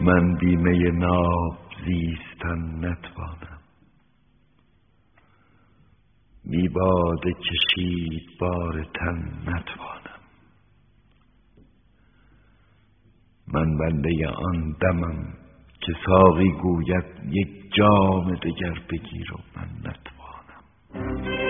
من بیمه ناب زیستن نتوانم. می باده کشید بار تن نتوانم. من بنده آن دمم که ساقی گوید یک جام دگر بگیر و من نتوانم.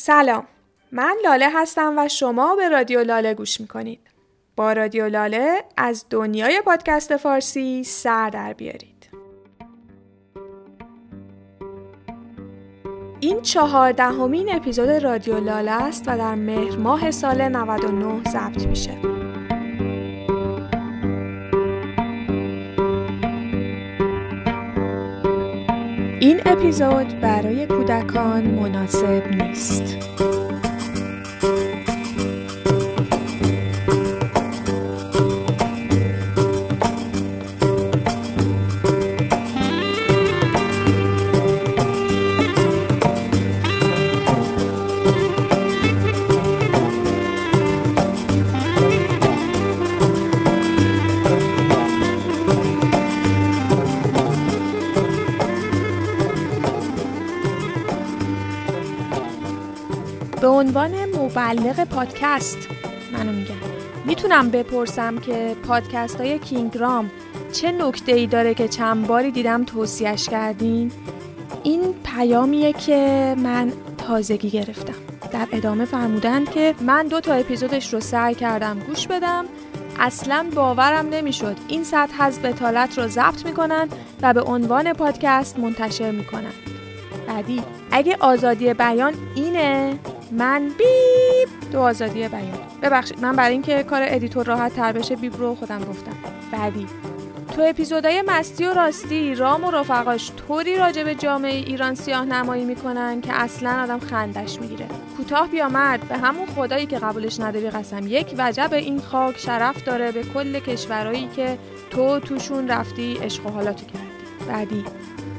سلام. من لاله هستم و شما به رادیو لاله گوش می‌کنید. با رادیو لاله از دنیای پادکست فارسی سر در بیارید. این چهاردهمین اپیزود رادیو لاله است و در مهر ماه سال 99 ضبط میشه. این اپیزود برای کودکان مناسب نیست. مبلغ پادکست. منو میگن. می‌تونم بپرسم که پادکست های کینگرام چه نکته ای داره که چند باری دیدم توصیهش کردین؟ این پیامیه که من تازگی گرفتم. در ادامه فرمودن که من دو تا اپیزودش رو سعی کردم گوش بدم. اصلا باورم نمی‌شد. این سطح از بتالت رو ضبط می‌کنن و به عنوان پادکست منتشر می‌کنن. بعدی اگه آزادی بیان اینه. من beep تو آزادی بیان. ببخشید من برای اینکه کار editor راحت تر بشه beep رو خودم گفتم. بعدی. تو اپیزودهای مستی و راستی رام و رفقاش طوری راجع به جامعه ایران سیاه نمایی می‌کنن که اصلا آدم خندش می‌گیره. کوتاه بیا مرد به همون خدایی که قبولش نداری قسم. یک وجب این خاک شرف داره به کل کشورهایی که تو توشون رفتی عشق و حالتو کردی. بعدی.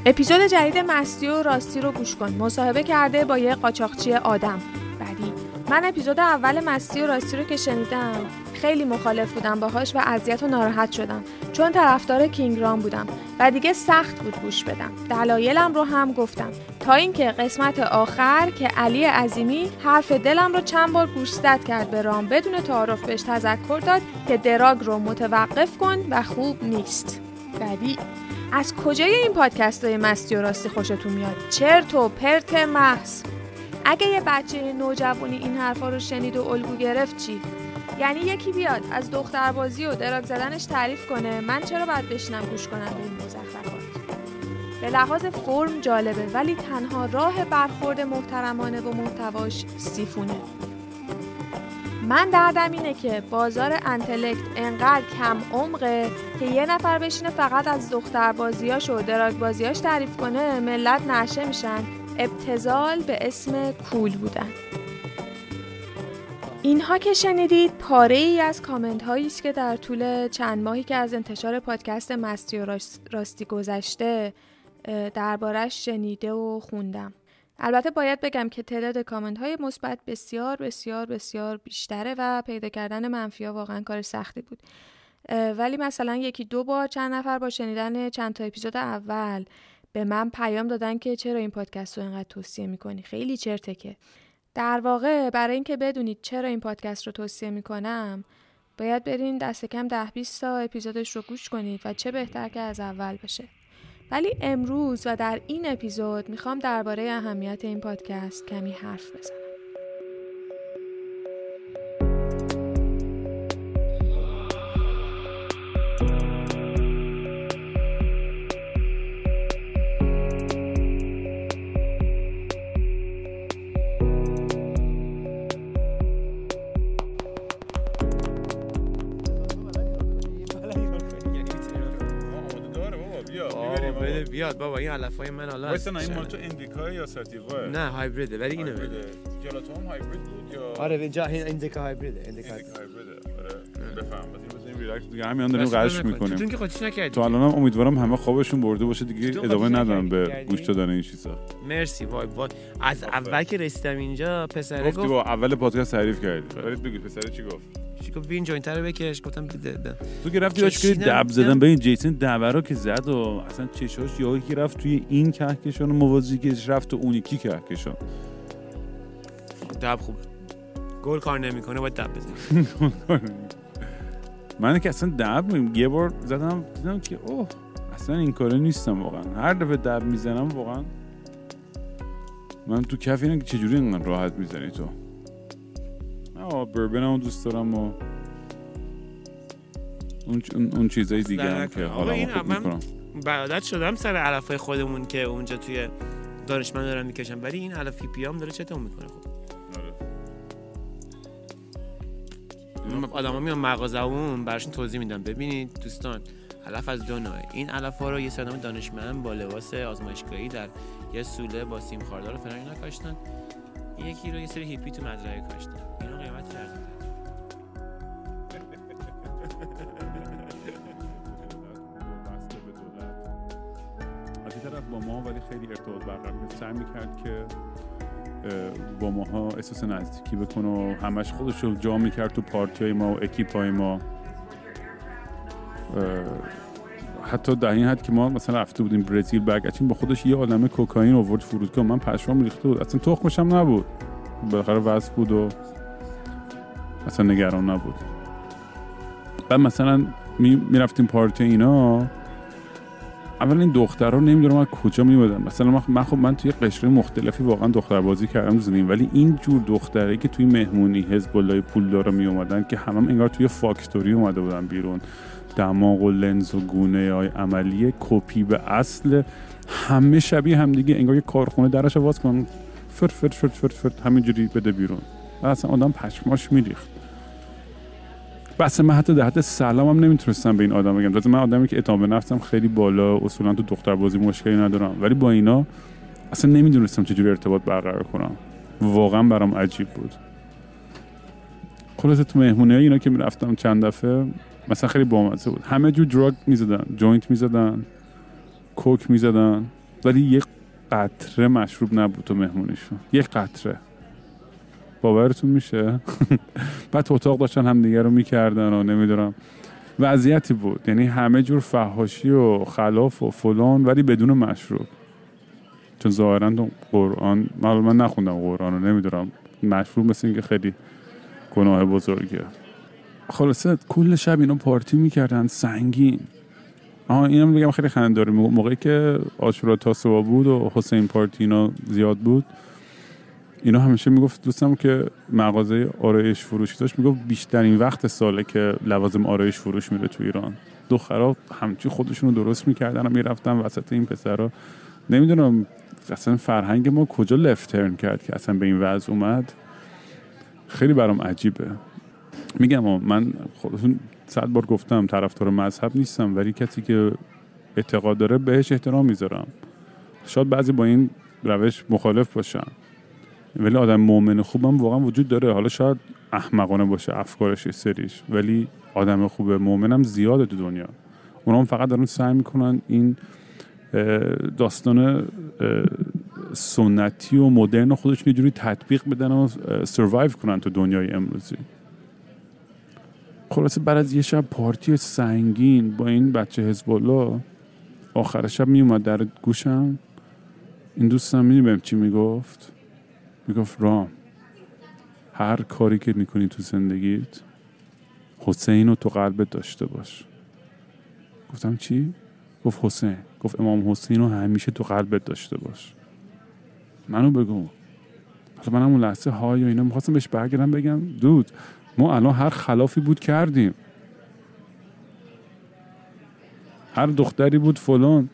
اپیزود جدید مستی و راستی رو گوش کن. مصاحبه کرده با یه قاچاقچی آدم. بعدی. من اپیزود اول مستی و راستی رو که شنیدم خیلی مخالف بودم باهاش و اذیت و ناراحت شدم. چون طرفدار کینگرام بودم و دیگه سخت بود گوش بدم. دلایلم رو هم گفتم. تا اینکه قسمت آخر که علی عظیمی حرف دلم رو چند بار گوشزد کرد به رام بدون تعارف بهش تذکر داد که دراگ رو متوقف کن و خوب نیست. بعدی. از کجای این پادکست های مستی و راستی خوشتون میاد؟ چرت و پرت محض. اگه یه بچه نوجوانی این حرفا رو شنید و الگو گرفت چی؟ یعنی یکی بیاد از دختربازی و دراگ زدنش تعریف کنه من چرا باید بشنم گوش کنم به این مزخرفات؟ به لحاظ فرم جالبه ولی تنها راه برخورد محترمانه و محتواش سیفونه. من دردم اینه که بازار انتلکت انقدر کم عمقه که یه نفر بشینه فقط از دختر بازیاش و دراگ بازیاش تعریف کنه ملت نشه میشن. ابتزال به اسم کول بودن. اینها که شنیدید پاره ای از کامنت هایی است که در طول چند ماهی که از انتشار پادکست مستی و راستی گذشته دربارش شنیده و خوندم. البته باید بگم که تعداد کامنت های مثبت بسیار بسیار بسیار بیشتره و پیدا کردن منفی ها واقعا کار سختی بود. ولی مثلا یکی دو بار چند نفر با شنیدن چند تا اپیزود اول به من پیام دادن که چرا این پادکست رو اینقدر توصیه می‌کنی؟ خیلی چرته که. در واقع برای اینکه بدونید چرا این پادکست رو توصیه می‌کنم باید برین دست کم ده 20 تا اپیزودش رو گوش کنید و چه بهتر که از اول بشه. ولی امروز و در این اپیزود می‌خوام درباره اهمیت این پادکست کمی حرف بزنم. بیاد بابا این علفای من حالا واسه این مال تو اندیکا یا ساتیوا نه هایبریده ولی اینو بده جلاتو هم هایبرید بود یا؟ آره اینجا اندیکا هایبریده اندیکا هایبریده. آره بفهم دیگه همین داریم قش می‌کنیم. چون که خودش نکردی تو الانم امیدوارم همه خوابشون برده باشه دیگه ادامه ندارم به گوش دادن این چیزا. مرسی وای وای. از اول که رسیدم اینجا پسره گفت با اول پادکست تعریف کردی. برید بگید پسره چی گفت؟ چی گفت؟ بین جوینت رو بکش. گفتم بده تو که رفتی داشت دب زدن به این جیسن دبرا که زد و اصلا چشاش یا که رفت توی این کهکشان موازی که رفت و اون یکی کهکشان. دب خوب. گل کار نمی‌کنه باید دب بزنی من که اصلا دب یه بار زدم دیدم که اوه اصلا این کاره نیستم واقعا. هر دفعه دب می‌زنم واقعا. من تو کف اینه که چجوری اینقدر راحت می‌زنی تو؟ بربن هم دوست دارم و اون, اون چیزای دیگه هم که حالا خوب می‌کنم. برادت شدم سر علفای خودمون که اونجا توی دانشمند دارم می‌کشم. ولی این علف پی هم داره چطور می‌کنه؟ خب. آدم ها میان مغازه اون براشون توضیح میدم ببینید دوستان علف از دو نوعه این علف ها رو یه سرنامه دانشمند با لباس آزمایشگاهی در یه سوله با سیم خاردار فلان اینا کاشتن. یکی رو یه سری هیپی تو مزرعه کاشتن. اینو قیمت ارزون از این طرف با ما ولی خیلی ارتباط برقرار سعی می‌کرد که با ماها احساس نزدیکی بکنه و همش خودش رو جا می‌کرد تو پارتی های ما و اکیپ های ما حتی در این حد که ما مثلا رفته بودیم برزیل برگشتیم با خودش یه عالمه کوکائین آورد فرودگاه. من پشمام ریخته بود. اصلا تخمش هم نبود. بالاخره وضع بود و اصلا نگران نبود. بعد مثلا می‌رفتیم پارتی اینا. اول این دخترها نمی‌دونم از کجا میمدن مثلا من خب من توی قشره مختلفی واقعا دختر بازی کردم زدیم ولی این جور دختره که توی مهمونی حزب الله پولدار می اومدن که همم انگار توی فاکتوری اومده بودن بیرون. دماغ و لنز و گونه های عملی کپی به اصل. همه شبیه همدیگه انگار یه کارخونه درش باز کن فرد فرد فرد فرد فرد همینجوری بده بیرون. و اصلا آدم پشماش میریخت. بس من حتی در حد سلام هم نمی‌تونستم به این آدم بگم. من آدمی که اعتماد به نفسم خیلی بالا اصولا تو دختر بازی مشکلی ندارم. ولی با اینا اصلا نمی‌دونستم چجوری ارتباط برقرار کنم. واقعا برام عجیب بود. خلاصه تو مهمونه اینا که می‌رفتم چند دفعه مثلا خیلی بامزه بود. همه جور دراگ می‌زدن جوینت می‌زدن کوک می‌زدن ولی یک قطره مشروب نبود تو مهمونیشون. یک قطره. باورتون میشه؟ بعد اتاق داشتن همدیگه رو می‌کردن و نمی‌دونم. وضعیتی بود. یعنی همه جور فهاشی و خلاف و فلان ولی بدون مشروب. چون ظاهرا تو قرآن من نخوندم قرآن رو نمی‌دونم. مشروب مثل اینکه خیلی گناه بزرگه خلاصه کل شب اینا پارتی می‌کردن سنگین. آها اینم میگم خیلی خنده داره موقعی که آشورا تاسوا بود و حسین پارتی اینا زیاد بود اینا همیشه می‌گفت دوستم که مغازه آرایش فروشی داشت می‌گفت بیشترین وقت ساله که لوازم آرایش فروش میره تو ایران. دخترها همچی خودشون رو درست می‌کردن و می‌رفتن وسط این پسرها نمی‌دونم اصلا فرهنگ ما کجا لفترن کرد که اصلا به این وضع اومد. خیلی برام عجیبه. میگم من خودتون صد بار گفتم طرفدار مذهب نیستم ولی کسی که اعتقاد داره بهش احترام می‌ذارم. شاید بعضی با این روش مخالف باشن. ولی آدم مؤمن خوبم واقعا وجود داره. حالا شاید احمقانه باشه افکارش یه سریش ولی آدم خوبه مؤمنم زیاده تو دنیا. اونا هم فقط دارن سعی می‌کنن این داستان سنتی و مدرن خودشون یه جوری تطبیق بدن و سروایو کنن تو دنیای امروزی. خلاصه بعد از یه شب پارتی سنگین با این بچه حزب الله آخر شب میومد در گوشم. این دوستم می‌دونی بهم چی می‌گفت؟ می‌گفت رام هر کاری که می‌کنی تو زندگیت حسین رو تو قلبت داشته باش. گفتم چی؟ گفت حسین. گفت امام حسین رو همیشه تو قلبت داشته باش. منو بگو. حالا من همون لحظه های و اینا می‌خواستم بهش برگردم بگم دود ما الان هر خلافی بود کردیم. هر دختری بود فلان.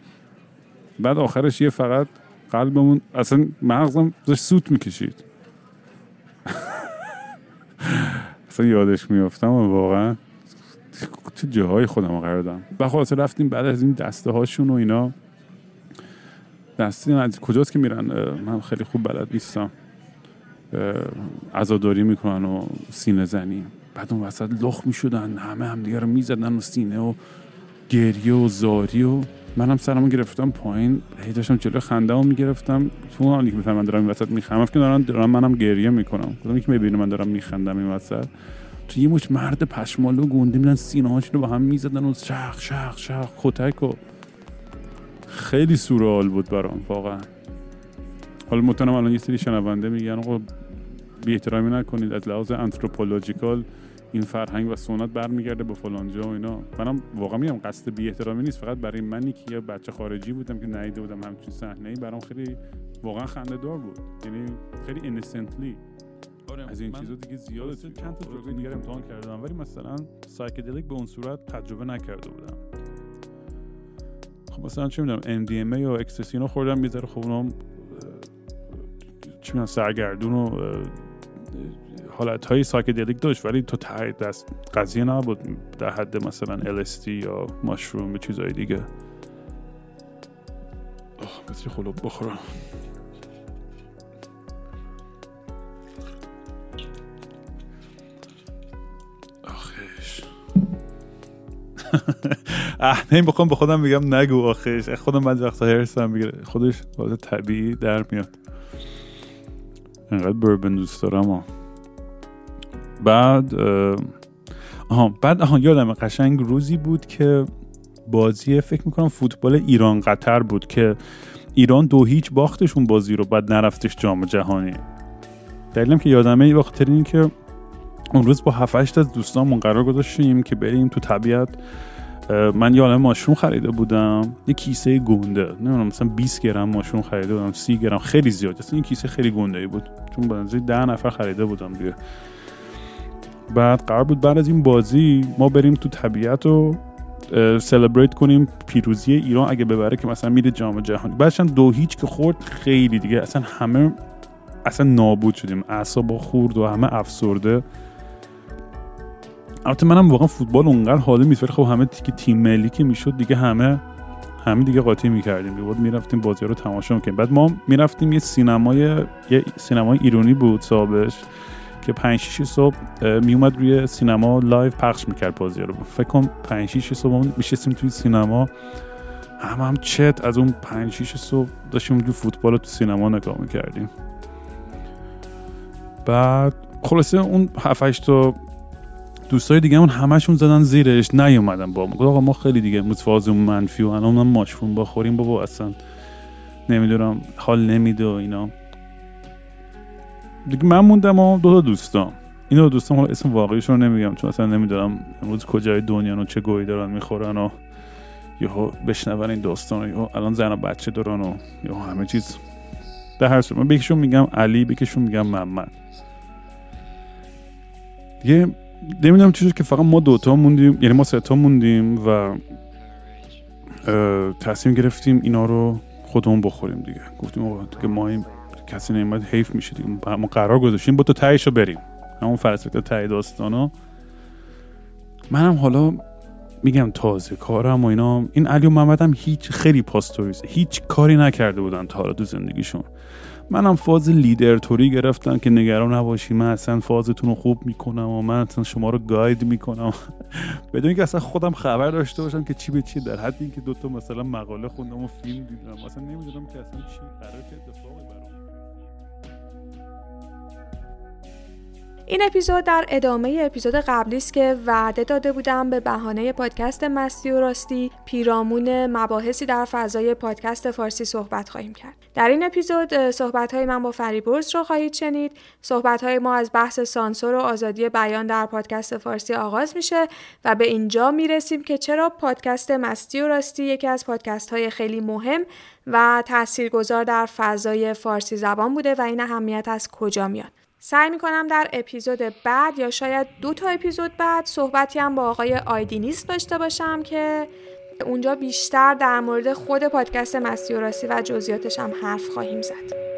بعد آخرش یه فقط قلبمون اصلا مغزم داشت سوت می‌کشید. اصلا یادش میافتم و واقعا چه جاهای خودم رو قرار دادم. و خلاصه رفتیم بعد از این دسته هاشون و اینا دسته از کجاست که میرن؟ من خیلی خوب بلد نیستم. عزاداری می‌کنن و سینه زنی. بعد اون وسط لخ می‌شدن همه همدیگه رو می‌زدن و سینه و گریه و زاری و منم سرمو گرفتم پایین هی داشتم جلو خنده رو می‌گرفتم. تو اون که بفهمن دارم این وسط میخندم. که دارم دارم منم گریه می‌کنم. کدومی که می‌بینه من دارم میخندم این وسط؟ تو یه مش مرد پشمالو گنده میدن سینه هاشون رو با هم می‌زدن و شخ شخ شخ. کتک و خیلی سورئال بود برام واقعا. حالا مطمئنم الان یه سری شنونده میگن آقا بی احترامی نکنید. از لحاظ anthropological این فرهنگ و سنت برمیگرده به فلانجا و اینا. منم واقعا میگم قصد بی احترامی نیست. فقط برای منی که یه بچه خارجی بودم که ندیده بودم همچین صحنه ای برام خیلی واقعا خنده دار بود. یعنی خیلی innocently از این چیزا دیگه توی چند تا دیگر می‌تونی. امتحان کردم. ولی مثلا psychedelic به اون صورت تجربه نکرده بودم. خب مثلا چه می‌دونم MDMA یا ecstasy اینا خوردم یه ذره. خب اونا هم، اه، چی می‌دونم سرگردون و حالت های psychedelic داشت ولی تو ته دست قضیه نبود در حد مثلا LSD یا mushroom و چیزهای دیگه. مثل خلوب بخورم. آخش. نه بخوام به خودم بگم نگو آخش. خودم بعد وقتا هرسم می‌گیره خودش حالت طبیعی در میاد. انقدر بربن دوست دارم ها. بعد آها بعد آها یادم قشنگ روزی بود که بازی فکر می‌کنم فوتبال ایران قطر بود که ایران دو هیچ باختشون بازی رو بعد نرفتش جام جهانی دلیلم که یادمه به خاطر اینکه اون روز با 7 8 از دوستامون قرار گذاشتیم که بریم تو طبیعت من یه عالم ماشروم خریده بودم. یه کیسه گنده. نمی‌دونم مثلا 20 گرم ماشروم خریده بودم 30 گرم. خیلی زیاد. اصلا این کیسه خیلی گنده بود. چون بنظر 10 نفر خریده بودم دیگه. بعد قرار بود بعد از این بازی ما بریم تو طبیعت و سلبریت کنیم پیروزی ایران. اگه ببره که مثلا میره جام جهانی. بعدش دو هیچ که خورد خیلی دیگه. اصلا همه اصلا نابود شدیم. اعصاب خورد و همه افسرده. البته منم واقعا فوتبال اونقدر حالی نیست ولی خب همه دیگه تیم ملی که می‌شد دیگه همه همه دیگه قاطی می‌کردیم. دیگه بود می‌رفتیم بازی رو تماشا می‌کنیم بعد ما می‌رفتیم یه سینمای یه سینمای ایرانی بود صاحبش که 5 6 صبح میومد روی سینما live پخش می‌کرد بازی رو. فکر کنم 5 6 صبح میشستیم توی سینما. هم هم چت از اون 5 6 صبح داشتیم اونجور فوتبال تو سینما نگاه می‌کردیم. بعد خلاصه اون 7 8 تا دوستای دیگه اون همشون زدن زیرش نیومدن با ما. آقا ما خیلی دیگه متفاوض منفی و الان من ماشروم بخوریم بابا اصلا نمی‌دونم حال نمیده و اینا. دیگه من موندم و دو تا دوستام این دو دوستام حالا اسم واقعیشون رو نمیگم چون اصلا نمی‌دونم امروز کجای دنیا و چه گویی دارن می‌خورن و یهو بشنون این داستان و الان زن و بچه دارن و یهو همه چیز. در هر صورت من به یکیشون میگم علی به یکیشون میگم محمد. دیگه نمی‌دونم شد که فقط ما دوتا موندیم یعنی ما سه تا موندیم و تصمیم گرفتیم اینا رو خودمون بخوریم دیگه. گفتیم آقا دیگه ما این کسی نمیاد حیف میشه دیگه. ما قرار گذاشتیم با تو تهش رو بریم. همون فرسکت ته داستانا منم حالا میگم تازه کارم و اینا. این علی و محمد هم هیچ خیلی پاستوریزه هیچ کاری نکرده بودن تا حالا تو زندگیشون. منم فاز لیدر توری گرفتم که نگران نباشی. من اصلا فازتون رو خوب می‌کنم و من اصلا شما رو گاید می‌کنم. بدون اینکه اصلا خودم خبر داشته باشم که چی به چی در حد اینکه دوتا مثلا مقاله خوندم و فیلم دیدم. اصلا نمی‌دونم که اصلا چی قرار چه اتفاقی این اپیزود در ادامه اپیزود قبلی است که وعده داده بودم به بهانه پادکست مستی و راستی پیرامون مباحثی در فضای پادکست فارسی صحبت خواهیم کرد. در این اپیزود صحبت های من با فریبرز رو خواهید شنید. صحبت های ما از بحث سانسور و آزادی بیان در پادکست فارسی آغاز میشه و به اینجا می‌رسیم که چرا پادکست مستی و راستی یکی از پادکست های خیلی مهم و تاثیرگذار در فضای فارسی زبان بوده و این اهمیت از کجا میاد. سعی می‌کنم در اپیزود بعد یا شاید دو تا اپیزود بعد صحبتی هم با آقای آیدینیست داشته باشم که اونجا بیشتر در مورد خود پادکست مستی و راستی و جزئیاتش هم حرف خواهیم زد.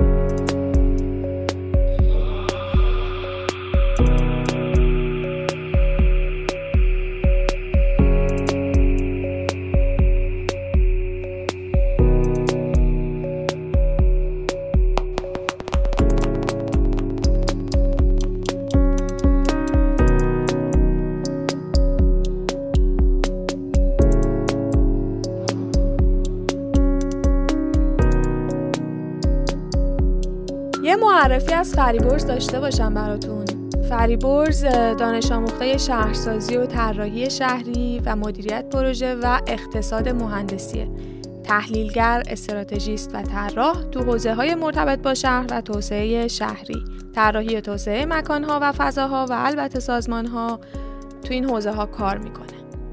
معرفی از فریبرز داشته باشم براتون. فریبرز دانش آموخته شهرسازی و طراحی شهری و مدیریت پروژه و اقتصاد مهندسیه. تحلیلگر، استراتژیست و طراح تو حوزه های مرتبط با شهر و توسعه شهری. طراحی توسعه مکانها و فضاها و البته سازمانها تو این حوزه ها کار می‌کنه.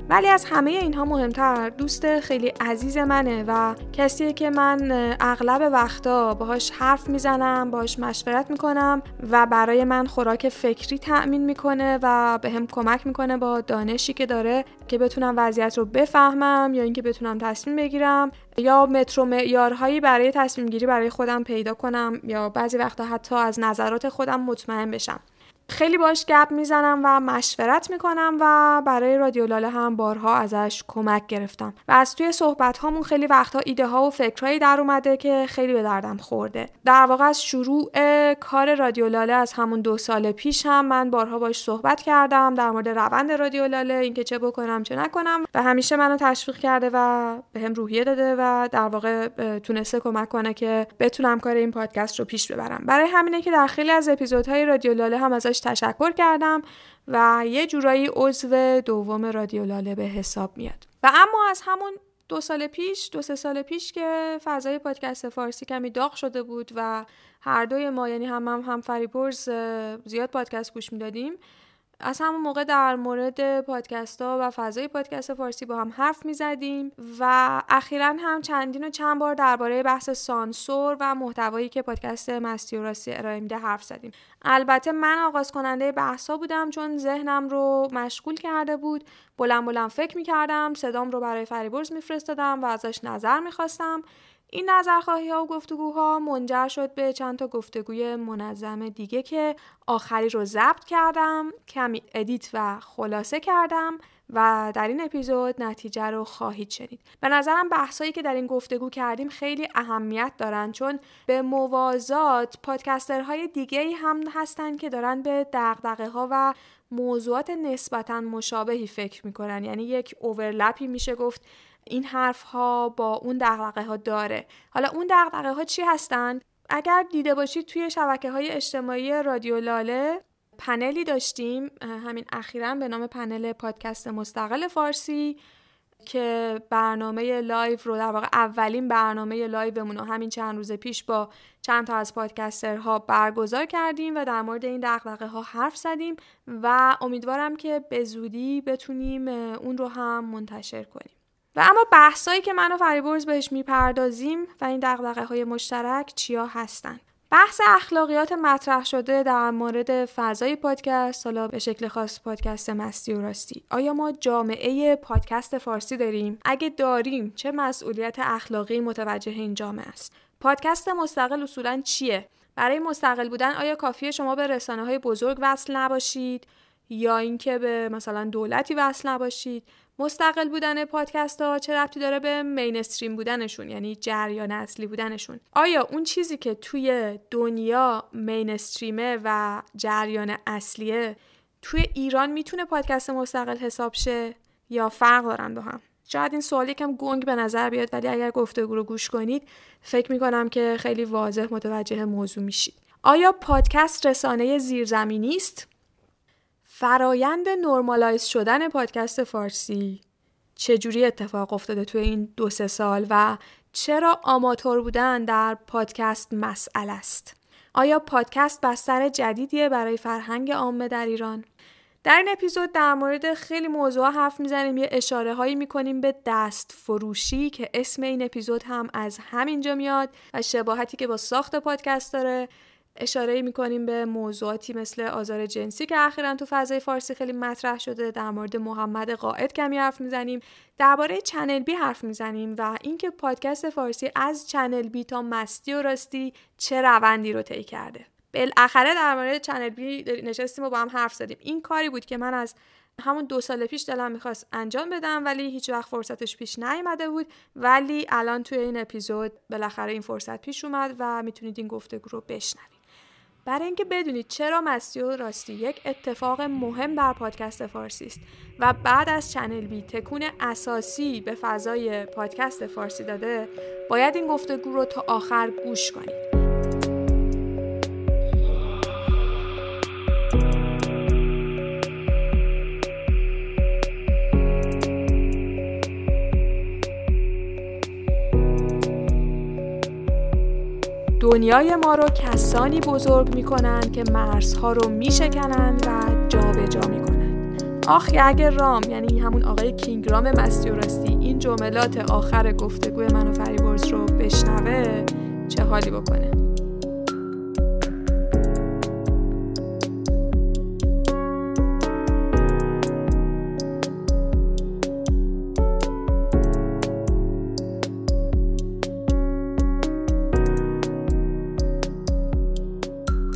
ولی از همه اینها مهمتر دوست خیلی عزیز منه و کسیه که من اغلب وقتا باهاش حرف می‌زنم باهاش مشورت می‌کنم و برای من خوراک فکری تأمین می‌کنه و به هم کمک می‌کنه با دانشی که داره که بتونم وضعیت رو بفهمم یا اینکه بتونم تصمیم بگیرم یا مترو معیارهایی برای تصمیم گیری برای خودم پیدا کنم یا بعضی وقتا حتی از نظرات خودم مطمئن بشم. خیلی باش گپ می‌زنم و مشورت می‌کنم و برای رادیو لاله هم بارها ازش کمک گرفتم. و از توی صحبت هامون خیلی وقتها ایده ها و فکرهایی در اومده که خیلی به دردم خورده. در واقع از شروع کار رادیو لاله از همون دو سال پیش هم من بارها باش صحبت کردم در مورد روند رادیو لاله اینکه چه بکنم چه نکنم و همیشه منو تشویق کرده و به هم روحیه داده و در واقع تونسته کمک کنه که بتونم کار این پادکست رو پیش ببرم. برای همینه که در خیلی از اپیزودهای رادیو لاله هم ازش تشکر کردم و یه جورایی عضو دوم رادیو لاله به حساب میاد. و اما از همون دو سال پیش دو سه سال پیش که فضای پادکست فارسی کمی داغ شده بود و هر دوی ما یعنی هم هم, هم فریبرز زیاد پادکست گوش می‌دادیم از همون موقع در مورد پادکست ها و فضای پادکست فارسی با هم حرف می زدیم و اخیرا هم چندین و چند بار درباره بحث سانسور و محتوایی که پادکست مستی و راستی ارائه میده حرف زدیم. البته من آغاز کننده بحث بودم چون ذهنم رو مشغول کرده بود. بلند بلند فکر می کردم صدام رو برای فریبرز میفرستادم و ازش نظر می‌خواستم. این نظرخواهی ها و گفتگوها منجر شد به چند تا گفتگوی منظم دیگه که آخری رو ضبط کردم کمی edit و خلاصه کردم و در این اپیزود نتیجه رو خواهید شنید. به نظرم بحثایی که در این گفتگو کردیم خیلی اهمیت دارن چون به موازات پادکسترهای دیگه هم هستن که دارن به دقدقه ها و موضوعات نسبتا مشابهی فکر می‌کنن. یعنی یک overlap ی میشه گفت این حرف ها با اون دغدغه ها داره. حالا اون دغدغه ها چی هستن؟ اگر دیده باشید توی شبکه های اجتماعی رادیو لاله پنلی داشتیم همین اخیرا به نام پنل پادکست مستقل فارسی که برنامه live رو در واقع اولین برنامه live مون رو همین چند روز پیش با چند تا از پادکسترها برگزار کردیم و در مورد این دغدغه ها حرف زدیم و امیدوارم که به زودی بتونیم اون رو هم منتشر کنیم. و اما بحثایی که من و فریبرز بهش می‌پردازیم و این دقدقه های مشترک چیا هستن؟ بحث اخلاقیات مطرح شده در مورد فضای پادکست حالا به شکل خاص پادکست مستی و راستی. آیا ما جامعه پادکست فارسی داریم؟ اگه داریم چه مسئولیت اخلاقی متوجه این جامعه است؟ پادکست مستقل اصولا چیه؟ برای مستقل بودن آیا کافیه شما به رسانه های بزرگ وصل نباشید؟ یا اینکه به مثلا دولتی وصل نباشید؟ مستقل بودن پادکست ها چه ربطی داره به مینستریم بودنشون یعنی جریان اصلی بودنشون؟ آیا اون چیزی که توی دنیا مینستریمه و جریان اصلیه توی ایران می‌تونه پادکست مستقل حساب شه؟ یا فرق دارن با هم؟ شاید این سوال یکم گنگ به نظر بیاد ولی اگر گفتگو رو گوش کنید فکر می‌کنم که خیلی واضح متوجه موضوع میشید. آیا پادکست رسانه زیرزمینی است؟ فرایند نرمالایز شدن پادکست فارسی چجوری اتفاق افتاده توی این دو سه سال و چرا آماتور بودن در پادکست مسئله است؟ آیا پادکست بستر جدیدیه برای فرهنگ عامه در ایران؟ در این اپیزود در مورد خیلی موضوع حرف می‌زنیم یه اشاره هایی می‌کنیم به دست فروشی که اسم این اپیزود هم از همینجا میاد و شباهتی که با ساخت پادکست داره اشاره می‌کنیم به موضوعاتی مثل آزار جنسی که اخیرا تو فضای فارسی خیلی مطرح شده در مورد محمد قائد کمی حرف می‌زنیم درباره چنل بی حرف می‌زنیم و اینکه پادکست فارسی از چنل بی تا مستی و راستی چه روندی رو طی کرده. بالاخره در مورد چنل بی نشستیم و با هم حرف زدیم. این کاری بود که من از همون دو سال پیش دلم می‌خواست انجام بدم ولی هیچ وقت فرصتش پیش نیامده بود. ولی الان توی این اپیزود بالاخره این فرصت پیش اومد و می‌تونید این گفتگو رو بشنوید. برای اینکه بدونید چرا مستی و راستی یک اتفاق مهم در پادکست فارسی است و بعد از چنل بی تکون اساسی به فضای پادکست فارسی داده باید این گفتگو رو تا آخر گوش کنید دنیای ما رو کسانی بزرگ می‌کنن که مرزها رو میشکنن و جابجا جا می‌کنن آخی اگر رام یعنی همون آقای کینگ رام مستی و راستی این جملات آخر گفتگوی من و فریبرز رو بشنوه چه حالی بکنه؟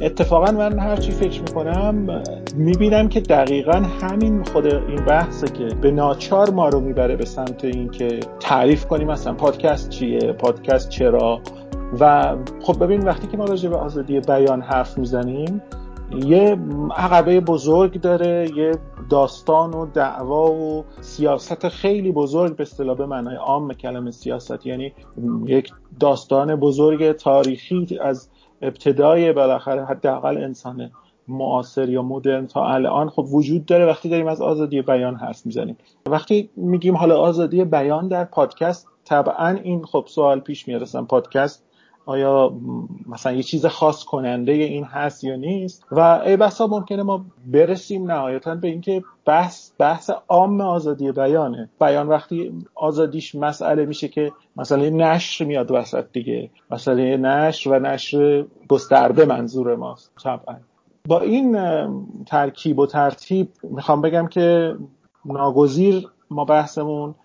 اتفاقا من هر چی فکر می‌کنم می‌بینم که دقیقا همین خود این بحثه که به ناچار ما رو می‌بره به سمت اینکه تعریف کنیم مثلا پادکست چیه پادکست چرا؟ و خب ببین وقتی که ما راجع به آزادی بیان حرف می‌زنیم یه عقبه بزرگ داره یه داستان و دعوا و سیاست خیلی بزرگ به اصطلاح به معنای عام کلمه سیاست. یعنی یک داستان بزرگ تاریخی از ابتدای بالاخره حداقل انسان معاصر یا مدرن تا الان خب وجود داره. وقتی داریم از آزادی بیان حرف می‌زنیم. وقتی میگیم حالا آزادی بیان در پادکست طبعا این خب سوال پیش میاد. پادکست آیا مثلا یه چیز خاص کننده این هست یا نیست؟ و ای بسا ممکنه ما برسیم نهایتا به اینکه بحث بحث عام آزادی بیانه. بیان وقتی آزادیش مسئله میشه که مثلا نشر میاد وسط دیگه. مسئله نشر و نشر گسترده منظور ماست. طبعا. با این ترکیب و ترتیب می‌خوام بگم که ناگزیر ما بحثمون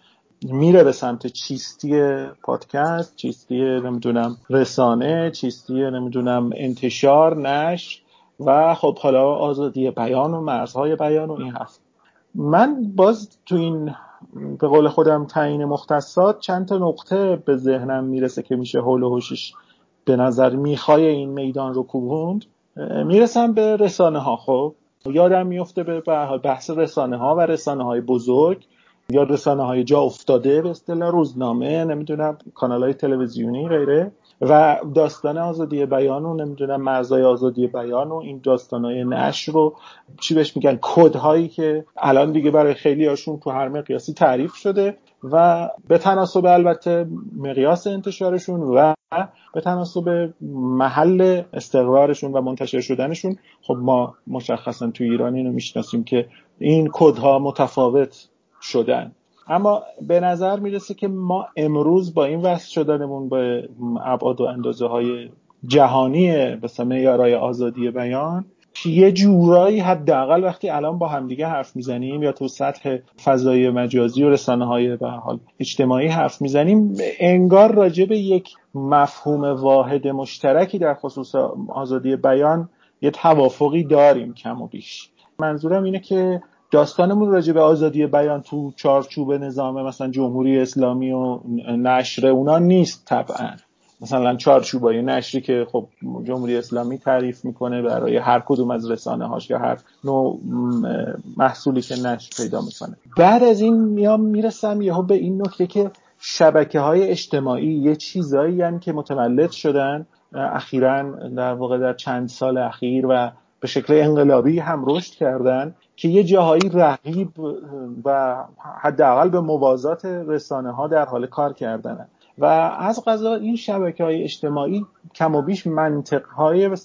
میره به سمت چیستی پادکست چیستی نمی‌دونم رسانه چیستی نمی‌دونم انتشار نشر و خب حالا آزادی بیان و مرزهای بیان و این هست من باز تو این به قول خودم تعیین مختصات چند تا نقطه به ذهنم می‌رسه که میشه حول و حوشش به نظر می‌خوای این میدان رو کوبوند. می‌رسم به رسانه ها خب. یادم میفته به بحث رسانه ها و رسانه های بزرگ. یا رسانه های جا افتاده به اصطلاح روزنامه نمی‌دونم کانال های تلویزیونی غیره. و داستان آزادی بیان و نمی‌دونم مرزای آزادی بیان و این داستان های نشر رو چی بهش میگن کد هایی که الان دیگه برای خیلی هاشون تو هر مقیاسی تعریف شده و به تناسب البته مقیاس انتشارشون و به تناسب محل استقرارشون و منتشر شدنشون خب ما مشخصا تو ایران اینو می‌شناسیم که این کدها متفاوت شدن. اما به نظر می‌رسه که ما امروز با این وصل شدنمون به ابعاد و اندازه های جهانی مثلا معیارهای آزادی بیان یه جورایی حداقل وقتی الان با همدیگه حرف می‌زنیم یا تو سطح فضای مجازی و رسانه های به حال اجتماعی حرف می‌زنیم انگار راجع به یک مفهوم واحد مشترکی در خصوص آزادی بیان یه توافقی داریم کم و بیش. منظورم اینه که داستانمون راجع به آزادی بیان تو چارچوب نظام مثلا جمهوری اسلامی و نشر اونا نیست طبعا. مثلا چارچوبای نشری که خب جمهوری اسلامی تعریف می‌کنه برای هر کدوم از رسانه هاش یا هر نوع محصولی که نشر پیدا می‌کنه. بعد از این میام می‌رسم یهو به این نکته که شبکه های اجتماعی یه چیزایی یعنی که متولد شدن اخیرا در واقع در چند سال اخیر و به شکل انقلابی هم رشد کردن. که یه جاهایی رقیب و حداقل به موازات رسانه ها در حال کار کردن و از غذا این شبکه های اجتماعی کم و بیش منطق های به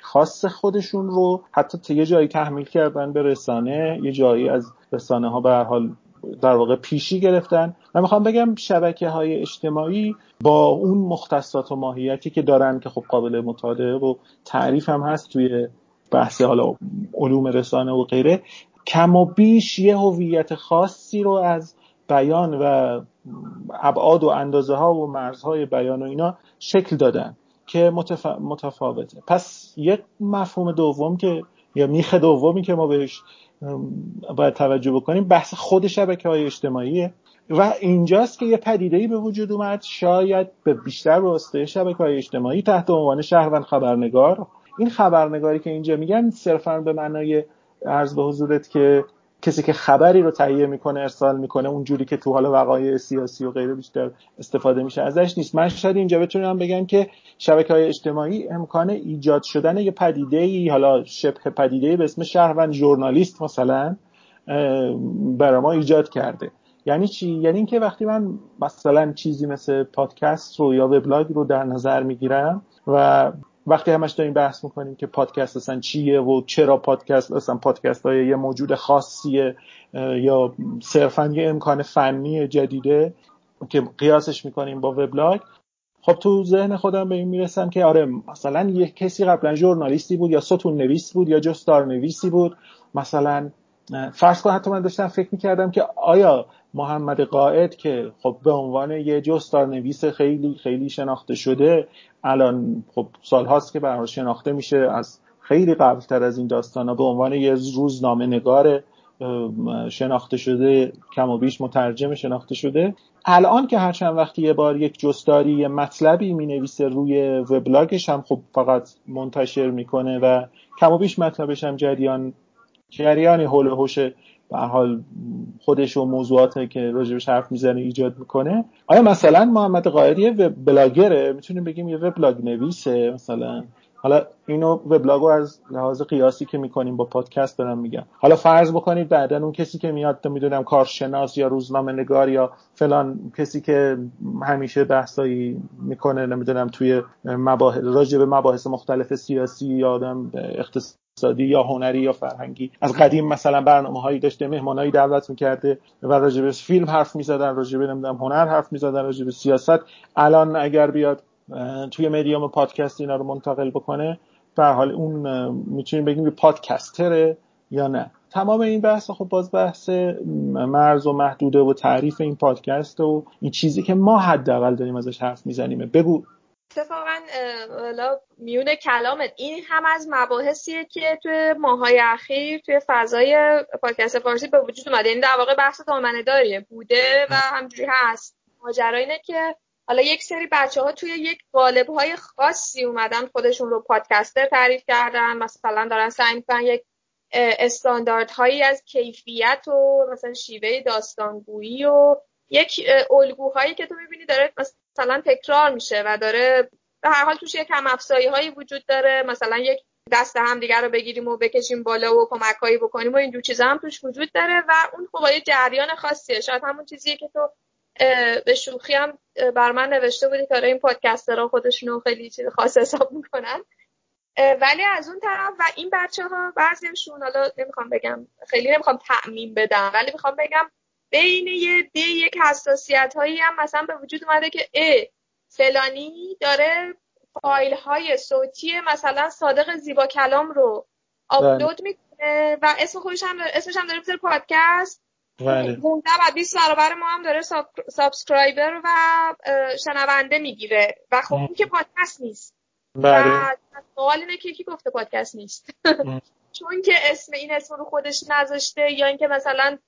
خاص خودشون رو حتی تا یه جایی تحمیل کردن به رسانه یه جایی از رسانه ها به حال در واقع پیشی گرفتن. من می‌خوام بگم شبکه های اجتماعی با اون مختصات و ماهیتی که دارن که خب قابل مطالعه و تعریف هم هست توی بحث حالا علوم رسانه و غیره. کم و بیش یه هویت خاصی رو از بیان و ابعاد و اندازه ها و مرزهای بیان و اینا شکل دادن که متف... متفاوته. پس یک مفهوم دوم که یا میخ دومی که ما بهش باید توجه بکنیم بحث خود شبکه های اجتماعیه. و اینجاست که یه پدیده به وجود اومد شاید به بیشتر واسطه شبکه های اجتماعی تحت عنوان شهروند خبرنگار این خبرنگاری که اینجا میگن صرفا به معنای عرض به حضورت که کسی که خبری رو تهیه می‌کنه ارسال می‌کنه اونجوری که تو حال وقایع سیاسی و غیره بیشتر استفاده میشه ازش نیست. من شاید اینجا بتونم بگم که شبکه های اجتماعی امکان ایجاد شدن یه پدیده ای حالا شبه پدیده به اسم شهروند ژورنالیست مثلا برای ما ایجاد کرده. یعنی چی؟ یعنی اینکه وقتی من مثلا چیزی مثل پادکست رو یا وبلاگ رو در نظر می‌گیرم و وقتی همش داریم بحث می‌کنیم که پادکست اصلا چیه و چرا پادکست اصلا پادکست های یه موجود خاصیه یا صرفا یه امکان فنی جدیده که قیاسش می‌کنیم با وبلاگ. خب تو ذهن خودم به این می‌رسم که آره مثلا یه کسی قبلا ژورنالیستی بود یا ستون نویس بود یا جستار نویسی بود. مثلا فرض کن حتی من داشتم فکر می‌کردم که آیا محمد قائد که خب به عنوان یه جستار نویس خیلی خیلی شناخته شده الان خب سالهاست که برای شناخته میشه از خیلی قبلتر از این داستان ها به عنوان یه روزنامه نگار شناخته شده کم و بیش مترجم شناخته شده. الان که هر چند وقتی یه بار یک جستاری یه مطلبی می نویسه روی وبلاگش هم خب فقط منتشر می‌کنه و کم و بیش مطلبش هم جریان جریانی حول هوش به حال خودش و موضوعاتی که راجبش حرف می‌زنه ایجاد می‌کنه. آیا مثلا محمد قائدی یه بلاگره؟ می‌تونیم بگیم یه وبلاگ نویسه مثلا. حالا اینو وبلاگ رو از لحاظ قیاسی که می‌کنیم با پادکست دارم میگم. حالا فرض بکنید بعدا اون کسی که میاد می‌دونم کارشناس یا روزنامه نگار یا فلان کسی که همیشه بحثایی می‌کنه نمی‌دونم توی مباحث راجع به مباحث مختلف سیاسی یا آدم اقتصادی یا هنری یا فرهنگی. از قدیم مثلا برنامه هایی داشته مهمانایی دعوت می‌کرده و راجع به فیلم حرف می‌زدن راجع به نمی‌دونم هنر حرف می‌زدن راجع به سیاست. الان اگر بیاد توی مدیوم پادکست اینا رو منتقل بکنه به حال اون می‌تونیم بگیم پادکستره یا نه. تمام این بحث خب باز بحث مرز و محدوده و تعریف این پادکست و این چیزی که ما حداقل داریم ازش حرف می‌زنیم. بگو. اتفاقا میون کلامت این هم از مباحثیه که توی ماهای اخیر توی فضای پادکست فارسی به وجود اومده. این یعنی در واقع بحث داریه. بوده و همجوری هست. ماجرا اینه که حالا یک سری بچه ها توی یک قالب های خاصی اومدن خودشون رو پادکستر تعریف کردن. مثلا دارن سعی می‌کنن یک هایی از کیفیت و مثلا شیوه داستانگویی و یک الگوهایی که تو می‌بینی داره مثلا تکرار میشه و داره به هر حال توش یک هم افزایی هایی وجود داره. مثلا یک دست هم دیگر رو بگیریم و بکشیم بالا و کمک هایی بکنیم و اینجور چیزا هم توش وجود داره و اون خب یه جریان خاصیه. شاید همون چیزیه که تو به شوخی هم بر من نوشته بودی که آره این پادکسترها خودشونو خیلی چیز خاص حساب می‌کنن. ولی از اون طرف و این بچه ها بعضیشون حالا نمی‌خوام بگم خیلی نمی‌خوام تعمین بدم ولی می‌خوام بگم بین یه دی یک حساسیت هایی هم مثلا به وجود اومده که ا فلانی داره فایل های صوتی مثلا صادق زیبا کلام رو آپلود بله. می‌کنه و اسم خودش هم داره اسمش هم داره پادکست بله. و 20 برابر ما هم داره subscriber و شنونده می‌گیره و خب این که پادکست نیست بله. و سوال اینه که کی گفته پادکست نیست چون که اسم این اسم رو خودش نذاشته یا اینکه مثلا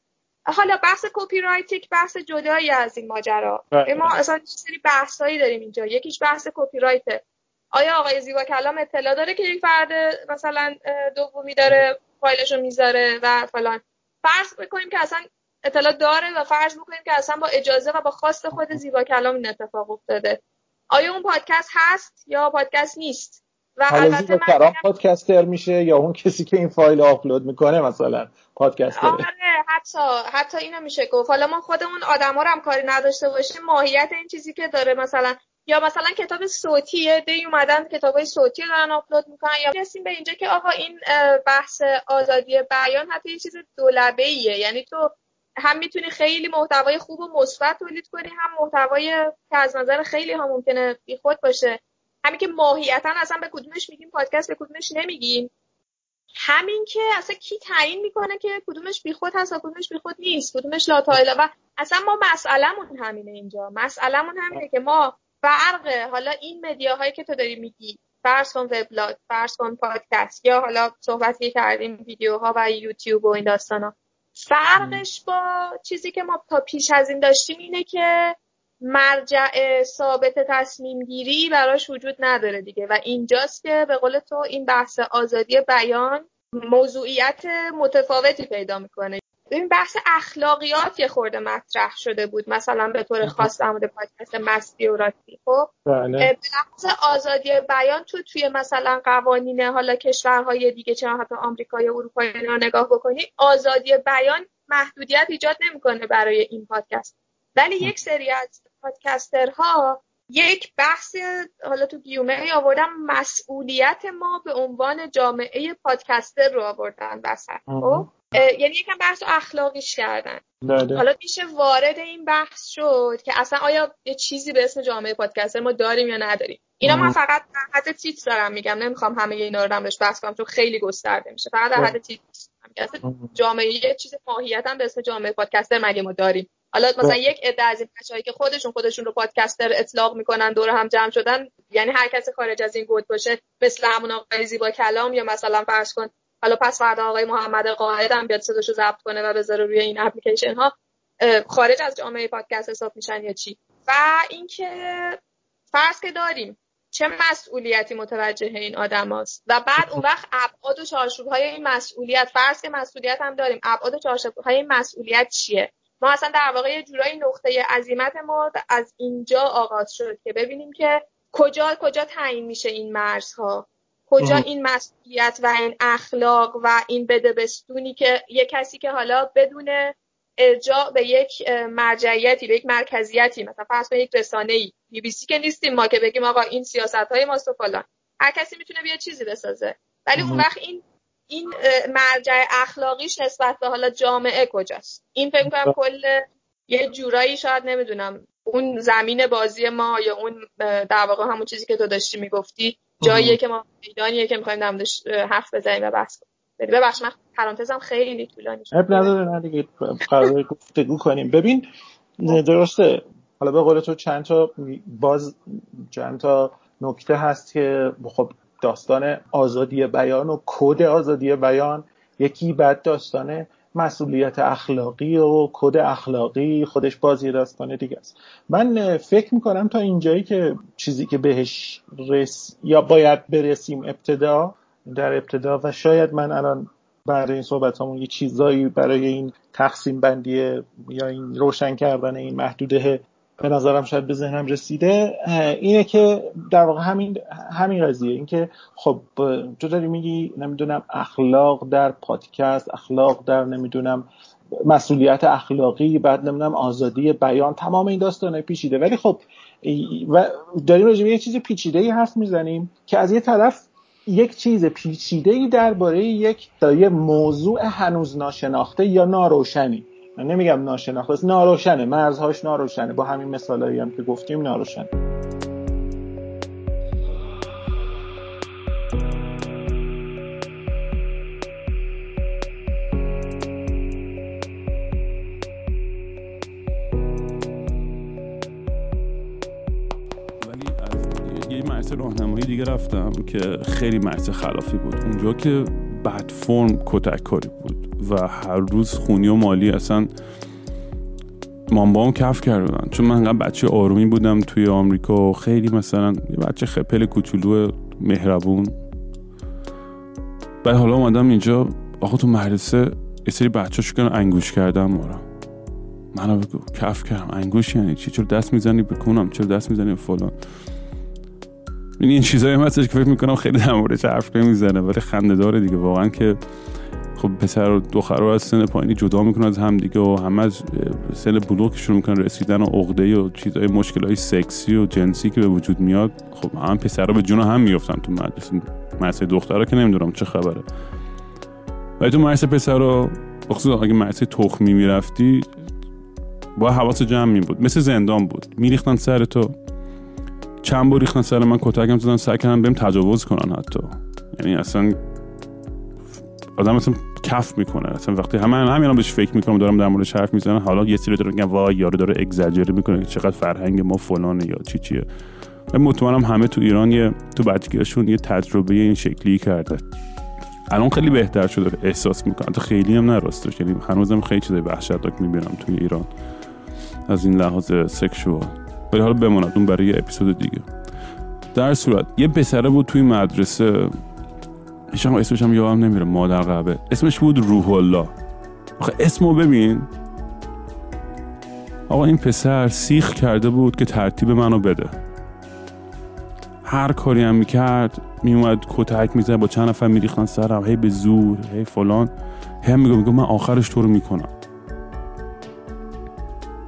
حالا بحث کپی رایت یک بحث جدایی از این ماجرا. بله. ما اصلا سری بحثایی داریم اینجا. یکیش بحث کپی رایته آیا آقای زیبا کلام اطلاع داره که یک فرد مثلا دومی داره فایلش رو می‌ذاره و فلان. فرض بکنیم که اصلا اطلاع داره و فرض بکنیم که اصلا با اجازه و با خواست خود زیبا کلام این اتفاق افتاده. آیا اون پادکست هست یا پادکست نیست؟ و حالا البته زیبا من پادکستر میشه یا اون کسی که این فایل رو آپلود می‌کنه مثلا. پادکستره آره حتی حتی اینو میشه گفت. حالا ما خودمون آدما رو هم کاری نداشته باشیم. ماهیت این چیزی که داره مثلا یا مثلا کتاب صوتیه دی اومدن کتابای صوتی دارن آپلود می‌کنن یا رسیم به اینجا که آقا این بحث آزادی بیان حتی یه چیز دولبه ایه یعنی تو هم می‌تونی خیلی محتوای خوب و مثبت تولید کنی هم محتوای که از نظر خیلی ها ممکنه بیخود باشه. همین که ماهیتا اصلا به کدومش میگیم پادکست به کدومش نمیگیم. همین که اصلا کی تعیین می‌کنه که کدومش بیخود هست و کدومش بیخود نیست کدومش لاتایلا و اصلا ما مسئلهمون همینه اینجا. مسئلهمون همینه که ما فرق حالا این مدیاهایی که تو داری میگی فرض کن وبلاگ فرض کن پادکست یا حالا صحبتی کردیم ویدیوها و یوتیوب و این داستانا. فرقش با چیزی که ما تا پیش از این داشتیم اینه که مرجع ثابت تصمیم گیری براش وجود نداره دیگه. و اینجاست که به قول تو این بحث آزادی بیان موضوعیت متفاوتی پیدا می‌کنه. ببین بحث اخلاقیات یه خورده مطرح شده بود. مثلا به طور خاص در مورد پادکست مستی و راستی خب بله. به لحاظ آزادی بیان تو توی مثلا قوانین حالا کشورهای دیگه چه حتی آمریکا یا اروپا نگاه بکنی آزادی بیان محدودیت ایجاد نمی‌کنه برای این پادکست. ولی یک سری از پادکسترها یک بحث حالا تو گیومه آوردم مسئولیت ما به عنوان جامعه پادکستر رو آوردن وسط خب؟ یعنی یکم بحث رو اخلاقیش کردن. بله. حالا میشه وارد این بحث شد که اصلا آیا یه چیزی به اسم جامعه پادکستر ما داریم یا نداریم؟ اینا من فقط در حد تیتر دارم میگم. نمی‌خوام همه اینا رو روش بحث کنم چون خیلی گسترده میشه. فقط در حد تیتر جامعه یه چیز ماهیتا به اسم جامعه پادکستر مگه ما داریم؟ حالا مثلا یک عده از این بچه‌هایی که خودشون خودشون رو پادکستر اطلاق می‌کنن دور هم جمع شدن یعنی هر کسی خارج از این گود باشه مثل همون آقای زیبا کلام یا مثلا فرض کن حالا پس فردا آقای محمد قاهد هم بیاد صداشو ضبط کنه و بذاره روی این اپلیکیشن ها خارج از جامعه پادکست حساب میشن یا چی؟ و اینکه فرض که داریم چه مسئولیتی متوجه این آدم هست و بعد اون وقت ابعاد و چارچوب های این مسئولیت فرض که مسئولیت هم داریم ابعاد و چارچوب های این مسئولیت چیه؟ ما اصلا در واقع یه جورایی نقطه عظیمت ما از اینجا آغاز شد که ببینیم که کجا کجا تعیین میشه این مرزها. کجا. این مسئولیت و این اخلاق و این بده بستونی که یه کسی که حالا بدون ارجاع به یک مرجعیتی به یک مرکزیتی مثلا فرض کن یک رسانه ای بی بی سی که نیستیم ما که بگیم آقا این سیاست های ماست و فلان. هر کسی می‌تونه بیا چیزی بسازه. ولی اون وقت این این مرجع اخلاقیش نسبت به حالا جامعه کجاست؟ این فکر کنم کل یه جورایی شاید نمی‌دونم اون زمین بازی ما یا اون در واقع همون چیزی که تو داشتی می‌گفتی جاییه که ما میدانیه که می‌خوایم در موردش حرف بزنیم و بحث کنیم. ببخش من پرانتزم خیلی طولانی شد. اب نداره نه دیگه قرار گفتگو کنیم. ببین درسته. حالا به قول تو چند تا باز چند تا نکته هست که خب داستان آزادی بیان و کد آزادی بیان. یکی بعد داستان مسئولیت اخلاقی و کد اخلاقی خودش بازی داستان دیگه است. من فکر می‌کنم تا اینجایی که چیزی که بهش رس یا باید برسیم ابتدا در ابتدا و شاید من الان بعد این صحبت همون یه چیزایی برای این تقسیم بندی یا این روشن کردن این محدوده به نظرم شاید به ذهنم رسیده. اینه که در واقع همین همین قضیه. این که خب تو داری میگی نمی‌دونم اخلاق در پادکست اخلاق در نمی‌دونم مسئولیت اخلاقی بعد نمی‌دونم آزادی بیان. تمام این داستانه پیچیده. ولی خب و داریم راجع به یه چیز پیچیده ای حرف می‌زنیم که از یه طرف یک چیز پیچیده ای درباره یک موضوع هنوز ناشناخته یا ناروشنی. نمیگم ناشناخته ناروشنه. مرزهاش ناروشنه. با همین مثالایی هم که گفتیم ناروشنه ولی از یه مرس راهنمایی دیگه رفتم که خیلی مرس خلافی بود. اونجا که بد فرم کتک کاری بود و هر روز خونی و مالی اصلا مامبام کف کردن. چون من انقدر بچه آرومی بودم توی آمریکا خیلی مثلا یه بچه خپل کوچولو مهربون. بعد حالا اومدم اینجا آخه تو مدرسه یه سری بچه شکن انگوش کردم مارا منو بگو کف کردم. انگوش یعنی چی؟ چرا دست می‌زنی؟ بکنم چرا دست می‌زنی فلان؟ این این چیزایی هم هستش که فکر می‌کنم خیلی در موردش حرف نمی‌زنه ولی خنده داره دیگه. واقعا که خب پسر و دختر رو از سن پایینی جدا می‌کنه از همدیگه و همه از سن بلوغ شروع می‌کنن رسیدن و عقده و چیزای مشکلای سکسی و جنسی که به وجود میاد. خب هم پسرها به جون هم میفتن تو مدرسه. مدرسه دخترها که نمی‌دونم چه خبره. ولی تو مدرسه پسرها بخصوص اگه مدرسه تخمی می‌رفتی با حواس جمع می بود مثل زندان بود. میریختن سر تو. چند بار ریختن سر من کتکم زدن سعی کردن بهم تجاوز کنن حتی. یعنی اصلا آدم اصلا کف می‌کنه. اصلا وقتی همه همین بهش فکر می‌کنم دارم در موردش حرف می‌زنن حالا یه سری داره میگن وای یارو داره اگزاجری می‌کنه که چقدر فرهنگ ما فلانه یا چی چیه. مطمئنم همه تو ایران یه تو بچگیشون یه تجربه این شکلی کرده. الان خیلی بهتر شده احساس می‌کنم. تا خیلی هم نراستش یعنی هنوزم خیلی چیزای وحشتناک می‌بینم توی ایران. از این لحاظ سکشوال ولی حالا بماند اون برای یه اپیزود دیگه. در صورت یه پسره بود توی مدرسه. هیچ اسمش هم یادم نمیره مادر قبه. اسمش بود روح الله آخه اسمو ببین. آقا این پسر سیخ کرده بود که ترتیب منو بده. هر کاری هم می‌کرد میومد کتک می‌زد با چند نفر میریختن سرم. هی به زور هی فلان. هی میگو میگو من آخرش تو رو می‌کنم.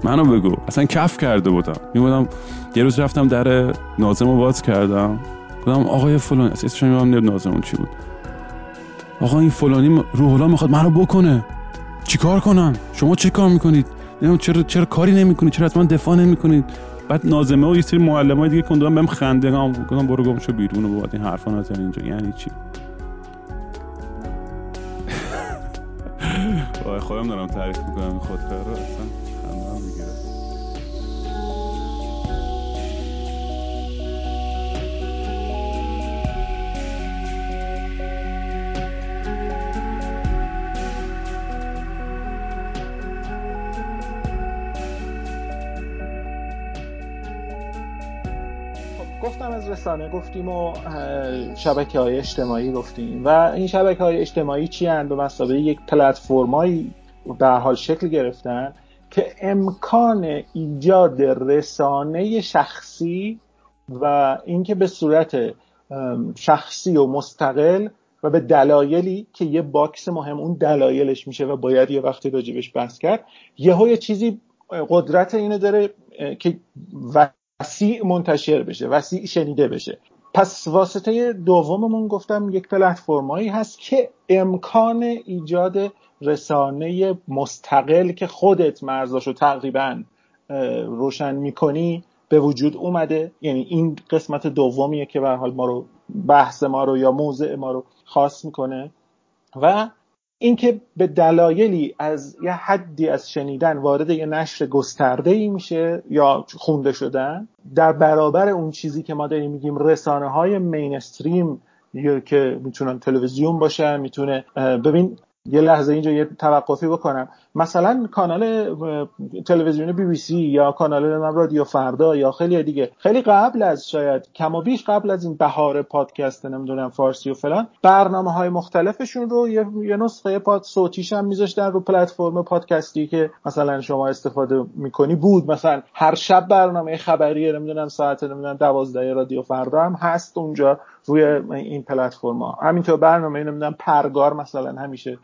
منو بگو. اصلا کف کرده بودم. میبودم یه روز رفتم در نازم رو باز کردم. گفتم آقای فلان اسمش نمی‌دونم نازم چی بود. آقا این فلانی روح الله می‌خواد منو بکنه. چیکار کنم؟ شما چه کار می‌کنید؟ نمی‌دونم چرا چرا کاری نمی‌کنید؟ چرا از دفاع نمی‌کنید؟ بعد نازمه و یه سری معلمای دیگه کندم بهم خنده گفتم برو گم شو بیرون و این حرفا نزن اینجا. یعنی چی؟ وای خودم دارم تعریف می‌کنم این رو گفتم از رسانه گفتیم و شبکه های اجتماعی گفتیم و این شبکه های اجتماعی چی هن؟ به مسابقه یک پلتفرمایی در حال شکل گرفتن که امکان ایجاد رسانه شخصی و اینکه به صورت شخصی و مستقل و به دلایلی که یه باکس مهم اون دلایلش میشه و باید یه وقتی راجبش بحث کرد یه چیزی قدرت اینو داره که وسیع منتشر بشه وسیع شنیده بشه. پس واسطه دوممون گفتم یک پلتفرمایی هست که امکان ایجاد رسانه مستقل که خودت مرزاشو تقریبا روشن می‌کنی به وجود اومده. یعنی این قسمت دومیه که به حال ما رو بحث ما رو یا موضع ما رو خاص می‌کنه. و اینکه به دلایلی از یه حدی از شنیدن وارد یه نشر گسترده ای میشه یا خونده شدن در برابر اون چیزی که ما داریم میگیم رسانه های مینستریم یا که می‌تونن تلویزیون باشن می‌تونه ببین یه لحظه اینجا یه توقفی بکنم. مثلا کانال تلویزیون بی بی سی یا کانال رادیو فردا یا خیلی دیگه. خیلی قبل از شاید کم و بیش قبل از این بهار پادکست نمی‌دونم فارسی و فلان برنامه های مختلفشون رو یه, یه نسخه پاد صوتیش هم میذاشتن رو پلتفرم پادکستی که مثلا شما استفاده می‌کنی. بود مثلا هر شب برنامه خبری نمی‌دونم ساعت نمی‌دونم 12 رادیو فردا هم هست اونجا روی این پلتفرم ها همینطور برنامه نمی‌دونم پرگار مثلا همیشه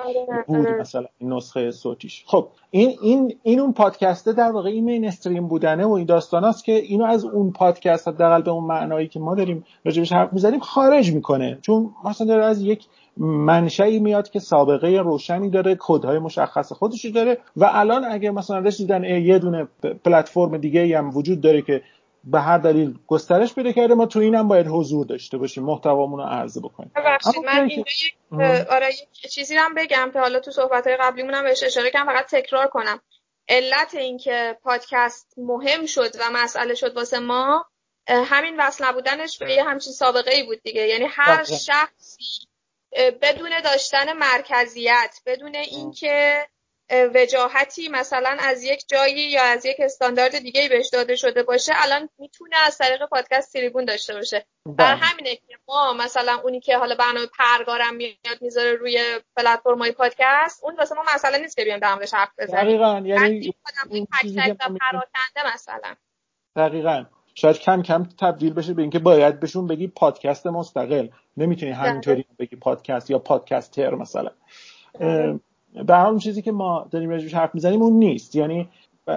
بود مثلا این نسخه صوتیش. خب این این این اون پادکسته در واقع این مین استریم بودنه و این داستان است که اینو از اون پادکست حداقل به اون معنایی که ما داریم راجبش حرف می‌زنیم خارج می‌کنه. چون مثلا داره از یک منشأی میاد که سابقه روشنی داره کدهای مشخص خودشی داره و الان اگه مثلا رسیدن یه دونه پلتفرم دیگه هم وجود داره که به هر دلیل گسترش پیدا کرده. ما تو اینم باید حضور داشته باشیم محتوامون رو عرضه بکنیم. من اینجا یک آره یک چیزی هم بگم که حالا تو صحبت های قبلیمون هم بهش اشاره کنم فقط تکرار کنم. علت اینکه پادکست مهم شد و مسئله شد واسه ما همین وصل نبودنش به یه همچین سابقه ای بود دیگه. یعنی هر شخصی بدون داشتن مرکزیت بدون اینکه وجاهتی مثلا از یک جایی یا از یک استاندارد دیگه بهش داده شده باشه الان می‌تونه از طریق پادکست تریبون داشته باشه. بر بله. همینه که ما مثلا اونی که حالا برنامه پرگارم میاد می‌ذاره روی پلتفرم های پادکست اون واسه ما مسئله نیست که بیام در موردش حرف بزنیم. دقیقا یعنی پراکنده مثلا. دقیقا. شاید کم کم تبدیل بشه به اینکه باید بهشون بگی پادکست مستقل. نمی‌تونی همینطوری بگی پادکست یا پادکستر مثلا. به همون چیزی که ما داریم راجبش حرف می‌زنیم اون نیست. یعنی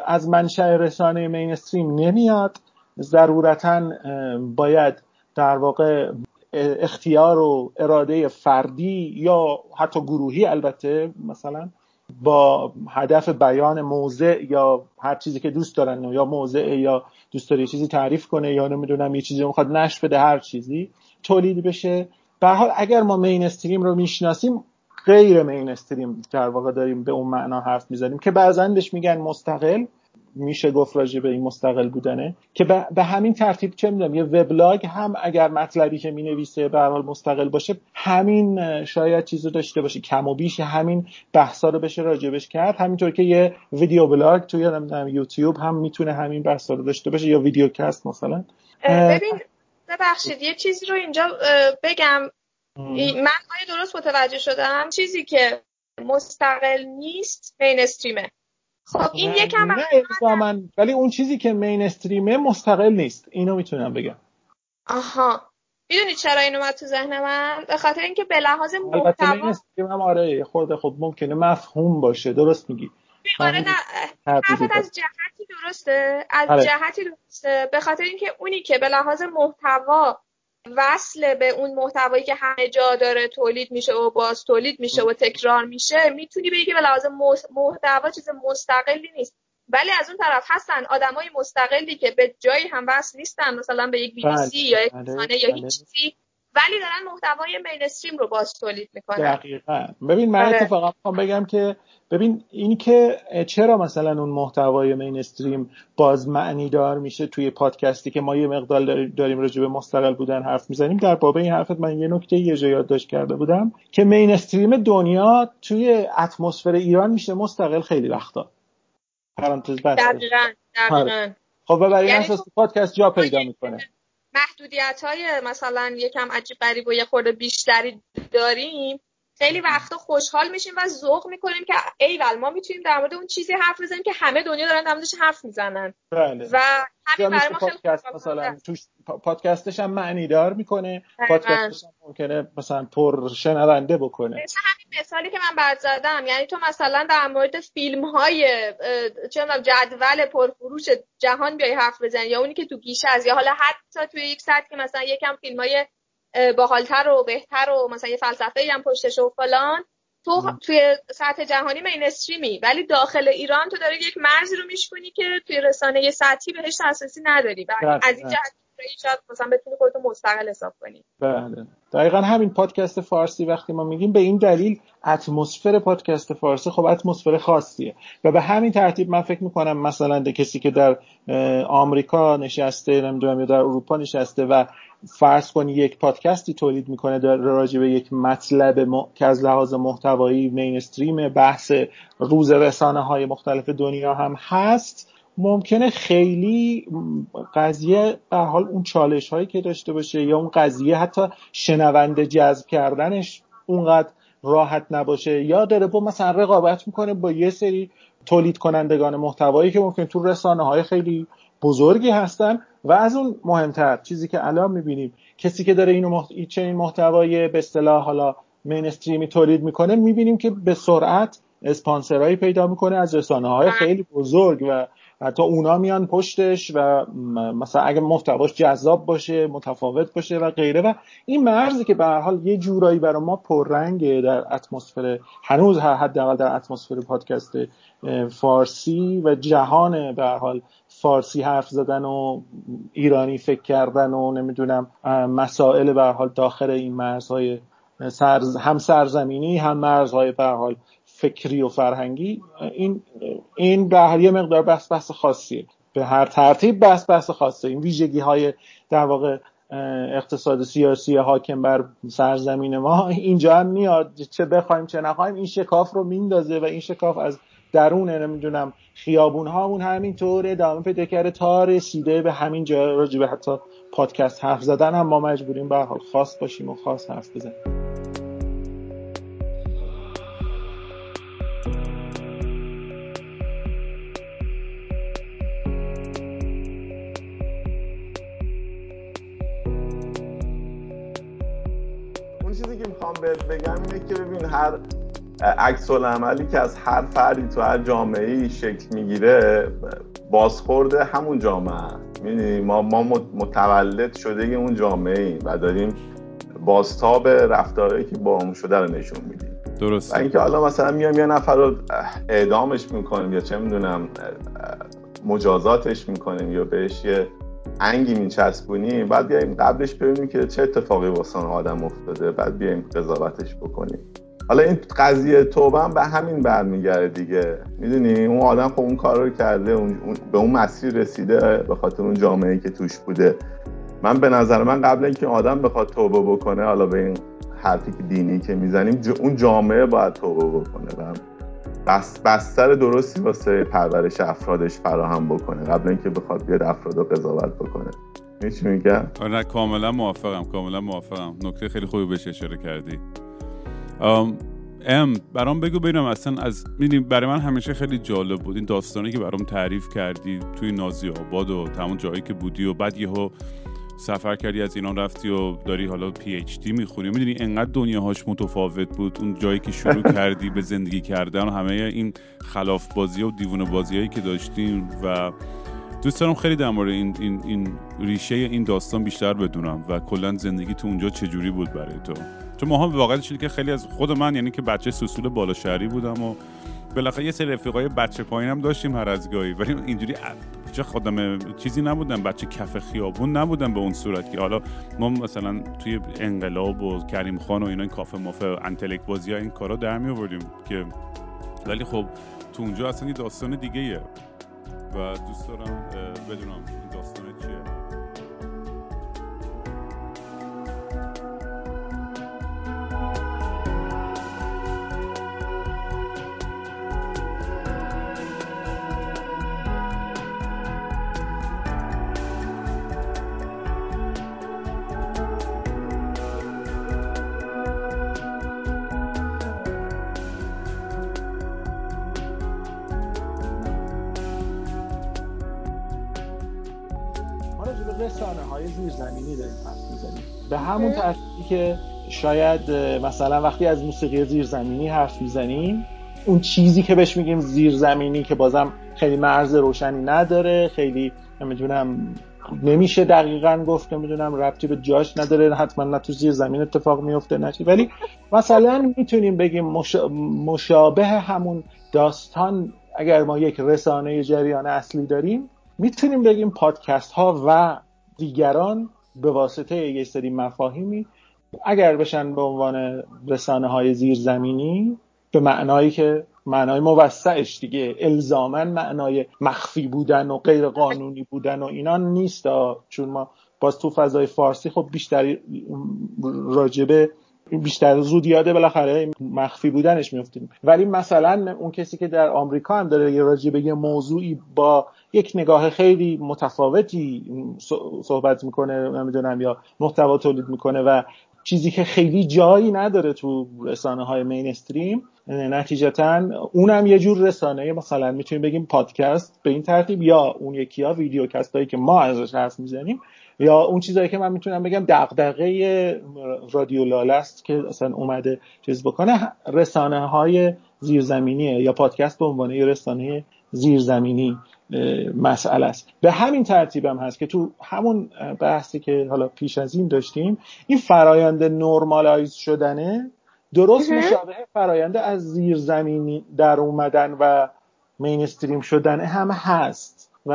از منشأ رسانه مینستریم نمیاد. ضرورتا باید در واقع اختیار و اراده فردی یا حتی گروهی البته مثلا با هدف بیان موضع یا هر چیزی که دوست دارن یا موضع یا دوست داره چیزی تعریف کنه یا نمی‌دونم یه چیزی می‌خواد نشر بده هر چیزی تولید بشه. به هر حال اگر ما مینستریم رو می‌شناسیم غیر مینستریم در واقع داریم به اون معنا حرف می‌زنیم که بعضا بهش میگن مستقل. میشه گفت راجع به این مستقل بودنه. که به, همین ترتیب چه می‌دونم یه وبلاگ هم اگر مطلبی که می‌نویسه به حال مستقل باشه همین شاید چیز رو داشته باشه. کم و بیش همین بحثا رو بشه راجبش کرد. همینطور که یه video blog توی نمی‌دونم یوتیوب هم می‌تونه همین بحثا رو داشته باشه. یا videocast مثلا. ببین ببخشید یه چیزی رو اینجا بگم. من آیا درست متوجه شدم. چیزی که مستقل نیست mainstream ه خب این یکم نه الزاماً، ولی اون چیزی که mainstream ه مستقل نیست. اینو می‌تونم بگم. آها. می‌دونی چرا این اومد تو ذهن من؟ به خاطر اینکه به لحاظ محتوا هم آره خورده خب ممکنه مفهوم باشه. درست میگی. آره نه. حرفت از جهتی درسته. از آره. جهتی درسته. به خاطر اینکه اونی که به لحاظ محتوا وصل به اون محتوایی که همه جا داره تولید میشه و باز تولید میشه و تکرار میشه می‌تونی بگی که به لحاظ محتوا چیز مستقلی نیست ولی از اون طرف هستن آدمای مستقلی که به جایی هم وصل نیستن مثلا به یک بی بی سی یا یک بله، رسانه یا بله. هیچ چیزی ولی دارن محتوای مینستریم رو باز تولید می‌کنن. دقیقا. ببین من آره. اتفاقا می‌خوام بگم که ببین این که چرا مثلا اون محتوای مینستریم باز معنی دار میشه توی پادکستی که ما یه مقدار داریم- راجع به مستقل بودن حرف می‌زنیم؟ در باب این حرفت من یه نکته یه جا یادداشت کرده بودم که مینستریم دنیا توی اتمسفر ایران میشه مستقل خیلی وقتا. پرانتز بسته دقیقا دقیقا. خب و برای این یعنی پادکست جا پیدا می‌کنه. محدودیت های مثلا یکم عجیب غریب و یه خورده بیشتری داریم خیلی وقتا خوشحال میشیم و ذوق می‌کنیم که ایول ما می‌تونیم در مورد اون چیزی حرف بزنیم که همه دنیا دارن در موردش حرف می‌زنن. بله. و همین برای ما خیلی پادکست خوشحال مثلا. توش پادکستش هم معنی دار می‌کنه. پادکستش هم ممکنه مثلا پر شنونده بکنه. مثل همین مثالی که من برات زدم. یعنی تو مثلا در مورد فیلم های چه می‌دونم، جدول پرفروش جهان بیای حرف بزنی یا اونی که تو گیشه از یا حالا حتی توی یک سطح که مثلا یکم فیلم های باحالتر و بهتر و مثلا یه فلسفه هم پشتش و فلان. تو توی سطح جهانی مینستریمی ولی داخل ایران تو داری یک مرزی رو میشکنی که توی رسانه سطحی بهش دسترسی نداری. و دقیقاً. از این جهت شاید مثلا بتونی خودتو مستقل حساب کنی. بله. دقیقا همین پادکست فارسی وقتی ما میگیم به این دلیل اتمسفر پادکست فارسی خب اتمسفر خاصیه. و به همین ترتیب من فکر می‌کنم مثلا کسی که در آمریکا نشسته نمی‌دونم یا در اروپا نشسته و فرض کنی یک پادکستی تولید می‌کنه در راجع به یک مطلب م... که از لحاظ محتوایی مینستریم بحث روز رسانه های مختلف دنیا هم هست. ممکنه خیلی قضیه به حال اون چالش هایی که داشته باشه یا اون قضیه حتی شنونده جذب کردنش اونقدر راحت نباشه. یا داره با مثلا رقابت می‌کنه با یه سری تولید کنندگان محتوایی که ممکن تو رسانه های خیلی بزرگی هستن و از اون مهمتر چیزی که الان می‌بینیم کسی که داره اینو محت... چنین محتوای به اصطلاح حالا مینستریمی تولید می‌کنه می‌بینیم که به سرعت اسپانسرهایی پیدا می‌کنه از رسانه های خیلی بزرگ و حتی اونا میان پشتش و مثلا اگه محتواش جذاب باشه متفاوت باشه و غیره. و این مرزی که به هر حال یه جورایی برای ما پررنگه در اتمسفر هنوز حداقل در اتمسفر پادکست فارسی و جهان به هر حال فارسی حرف زدن و ایرانی فکر کردن و نمی‌دونم مسائل به حال داخل این مرزهای سرز... هم سرزمینی هم مرزهای به حال فکری و فرهنگی این این به یه مقدار بحث بحث خاصیه. به هر ترتیب بحث بحث خاصه. این ویژگی های در واقع اقتصاد سیاسی حاکم بر سرزمین ما اینجا هم میاد. چه بخوایم چه نخوایم این شکاف رو میندازه و این شکاف از درون نمی‌دونم خیابون هامون همینطور ادامه پیدا کرده تا رسیده به همین جا راجبه حتی پادکست حرف زدن هم ما مجبوریم به حال خاص باشیم و خاص حرف بزنیم. بگم اینه که ببین هر عکس عملی که از هر فردی تو هر جامعه ای شکل می‌گیره بازخورد همون جامعه می‌دونی؟ ما ما متولد شده اون جامعه ایم و داریم بازتاب رفتارهایی که با اون شده رو نشون میدیم. درست و اینکه حالا مثلا میام یه نفر رو اعدامش می‌کنیم یا چه می‌دونم مجازاتش می‌کنیم یا بهش یه انگی میچسبونیم بعد بیایم قبلش ببینیم که چه اتفاقی واسه آدم افتاده بعد بیایم قضاوتش بکنیم. حالا این قضیه توبه هم به همین برمیگرده دیگه. می‌دونی؟ اون آدم خب اون کار رو کرده اون به اون مسیر رسیده به خاطر اون جامعه که توش بوده. من به نظر من قبل اینکه آدم بخواد توبه بکنه حالا به این حرفی که دینی که می‌زنیم اون جامعه باید توبه بکنه و بس بستر درستی واسه پرورش افرادش فراهم بکنه قبل اینکه بخواد بیاد افراد رو قضاوت بکنه. چی میگم؟ آره کاملا موافقم کاملا موافقم. نکته خیلی خوبی بهش اشاره کردی. ام برام بگو ببینم اصلا از می‌دونی برای من همیشه خیلی جالب بود این داستانی که برام تعریف کردی توی نازی آباد و تمام جایی که بودی و بعد یهو سفر کردی از ایران رفتی و داری حالا پی اچ دی می‌خونی. می‌دونی انقدر دنیاهاش متفاوت بود. اون جایی که شروع کردی به زندگی کردن و همه این خلاف بازی و دیوونه بازیایی که داشتیم و دوست دارم خیلی در مورد این, این, این ریشه این داستان بیشتر بدونم و کلا زندگی تو اونجا چجوری بود برای تو؟ چون ماها واقعا که خیلی از خود من یعنی که بچه سسول بالا شهری بودم و بالاخره یه سری رفیقای بچه پایینم داشتیم هر از گاهی. ولی اینجوری چه خودم چیزی نبودم بچه کف خیابون نبودم به اون صورت که. حالا ما مثلا توی انقلاب و کریم خان و اینا این کافه مافه انتلک بازی ها این کارا در می آوردیم که. ولی خب تو اونجا اصلا یه داستان دیگه و دوست دارم بدونم این داستان که شاید مثلا وقتی از موسیقی زیرزمینی حرف می‌زنیم اون چیزی که بهش میگیم زیرزمینی که بازم خیلی مرز روشنی نداره خیلی نمی‌دونم نمیشه دقیقا گفت نمی‌دونم ربطی به جاش نداره حتما نه تو زیر زمین اتفاق میفته نشی ولی مثلا می‌تونیم بگیم مشابه همون داستان اگر ما یک رسانه جریان اصلی داریم می‌تونیم بگیم پادکست ها و دیگران به واسطه یه سری مفاهیمی اگر بشن به عنوان رسانه های زیرزمینی به معنایی که معنای موسعش دیگه الزامن معنای مخفی بودن و غیر قانونی بودن و اینا نیست. چون ما باز تو فضای فارسی خب بیشتر راجبه بیشتر زود یاده بالاخره مخفی بودنش میفتیم ولی مثلا اون کسی که در آمریکا هم داره یه راجبه یه موضوعی با یک نگاه خیلی متفاوتی صحبت می‌کنه نمی‌دونم یا محتوا تولید می‌کنه و چیزی که خیلی جایی نداره تو رسانه های مینستریم نتیجتا اونم یه جور رسانه. مثلا می‌تونیم بگیم پادکست به این ترتیب یا اون یکی ها ویدیوکست هایی که ما ازش حرف می‌زنیم یا اون چیزایی که من می‌تونم بگم دغدغه رادیو لاله است که اصلا اومده چیز بکنه. رسانه های زیرزمینیه یا پادکست به عنوان یه رسانه زیرزمینی. مسئله است. به همین ترتیب هم هست که تو همون بحثی که حالا پیش از این داشتیم این فرایند نرمالایز شدنه درست مشابه فرایند از زیرزمینی در اومدن و مینستریم شدن هم هست و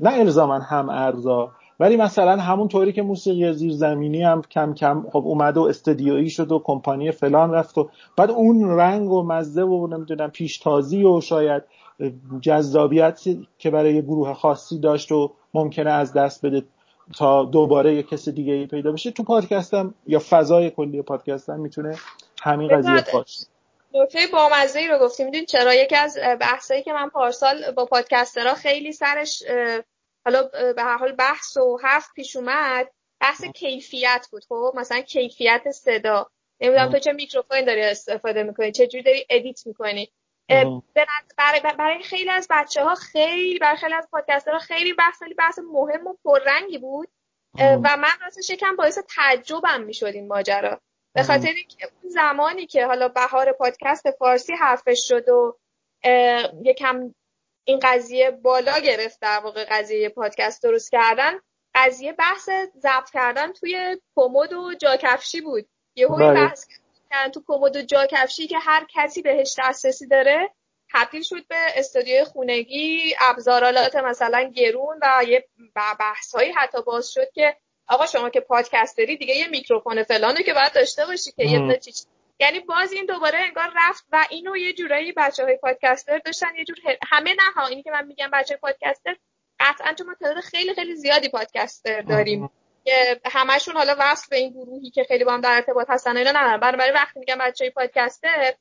نه الزاما هم ارزا ولی مثلا همون طوری که موسیقی زیرزمینی هم کم کم خب اومد و استدیویی شد و کمپانی فلان رفت و بعد اون رنگ و مزه و نمی‌دونم پیشتازی و شاید جذابیت که برای گروه خاصی داشت و ممکنه از دست بده تا دوباره یه کس دیگه ای پیدا بشه. تو پادکستم یا فضای کلی پادکستم می‌تونه همین قضیه باشه. نکته بامزه ای رو گفتیم. می‌دونی چرا؟ یکی از بحثایی که من پارسال با پادکسترها خیلی سرش حالا به هر حال بحث و حرف پیش اومد بحث کیفیت بود. خب مثلا کیفیت صدا. نمی‌دونم تو چه میکروفون داری استفاده می‌کنی؟ چه جوری داری edit می‌کنی؟ برای, برای خیلی از بچه ها خیلی برای خیلی از ها خیلی بحث خیلی بحث مهم و پررنگی بود. و من راستش یکم باعث تعجبم می‌شد این ماجرا. به خاطر اینکه اون زمانی که حالا بهار پادکست فارسی حرفش شد و یکم این قضیه بالا گرفت در واقع قضیه پادکست درست کردن قضیه بحث ضبط کردن توی کمد و جاکفشی بود. یه بله. بحث کردن تو کمد و جاکفشی که هر کسی بهش دسترسی داره تبدیل شد به استودیوی خونگی ابزارالات مثلا گرون و یه بحث هایی حتی باز شد که آقا شما که پادکست داری دیگه یه میکروفون فلانه که باید داشته باشی که یه چیز. یعنی باز این دوباره انگار رفت و اینو یه جورایی بچه های پادکستر داشتن یه جور همه نه ها اینی که من میگم بچه پادکستر قطعا تو ما تعداد خیلی خیلی زیادی پادکستر داریم. که همشون حالا وصل به این گروهی که خیلی با هم در ارتباط هستن اینا ندارن. برای وقتی میگم بچه های پادکستر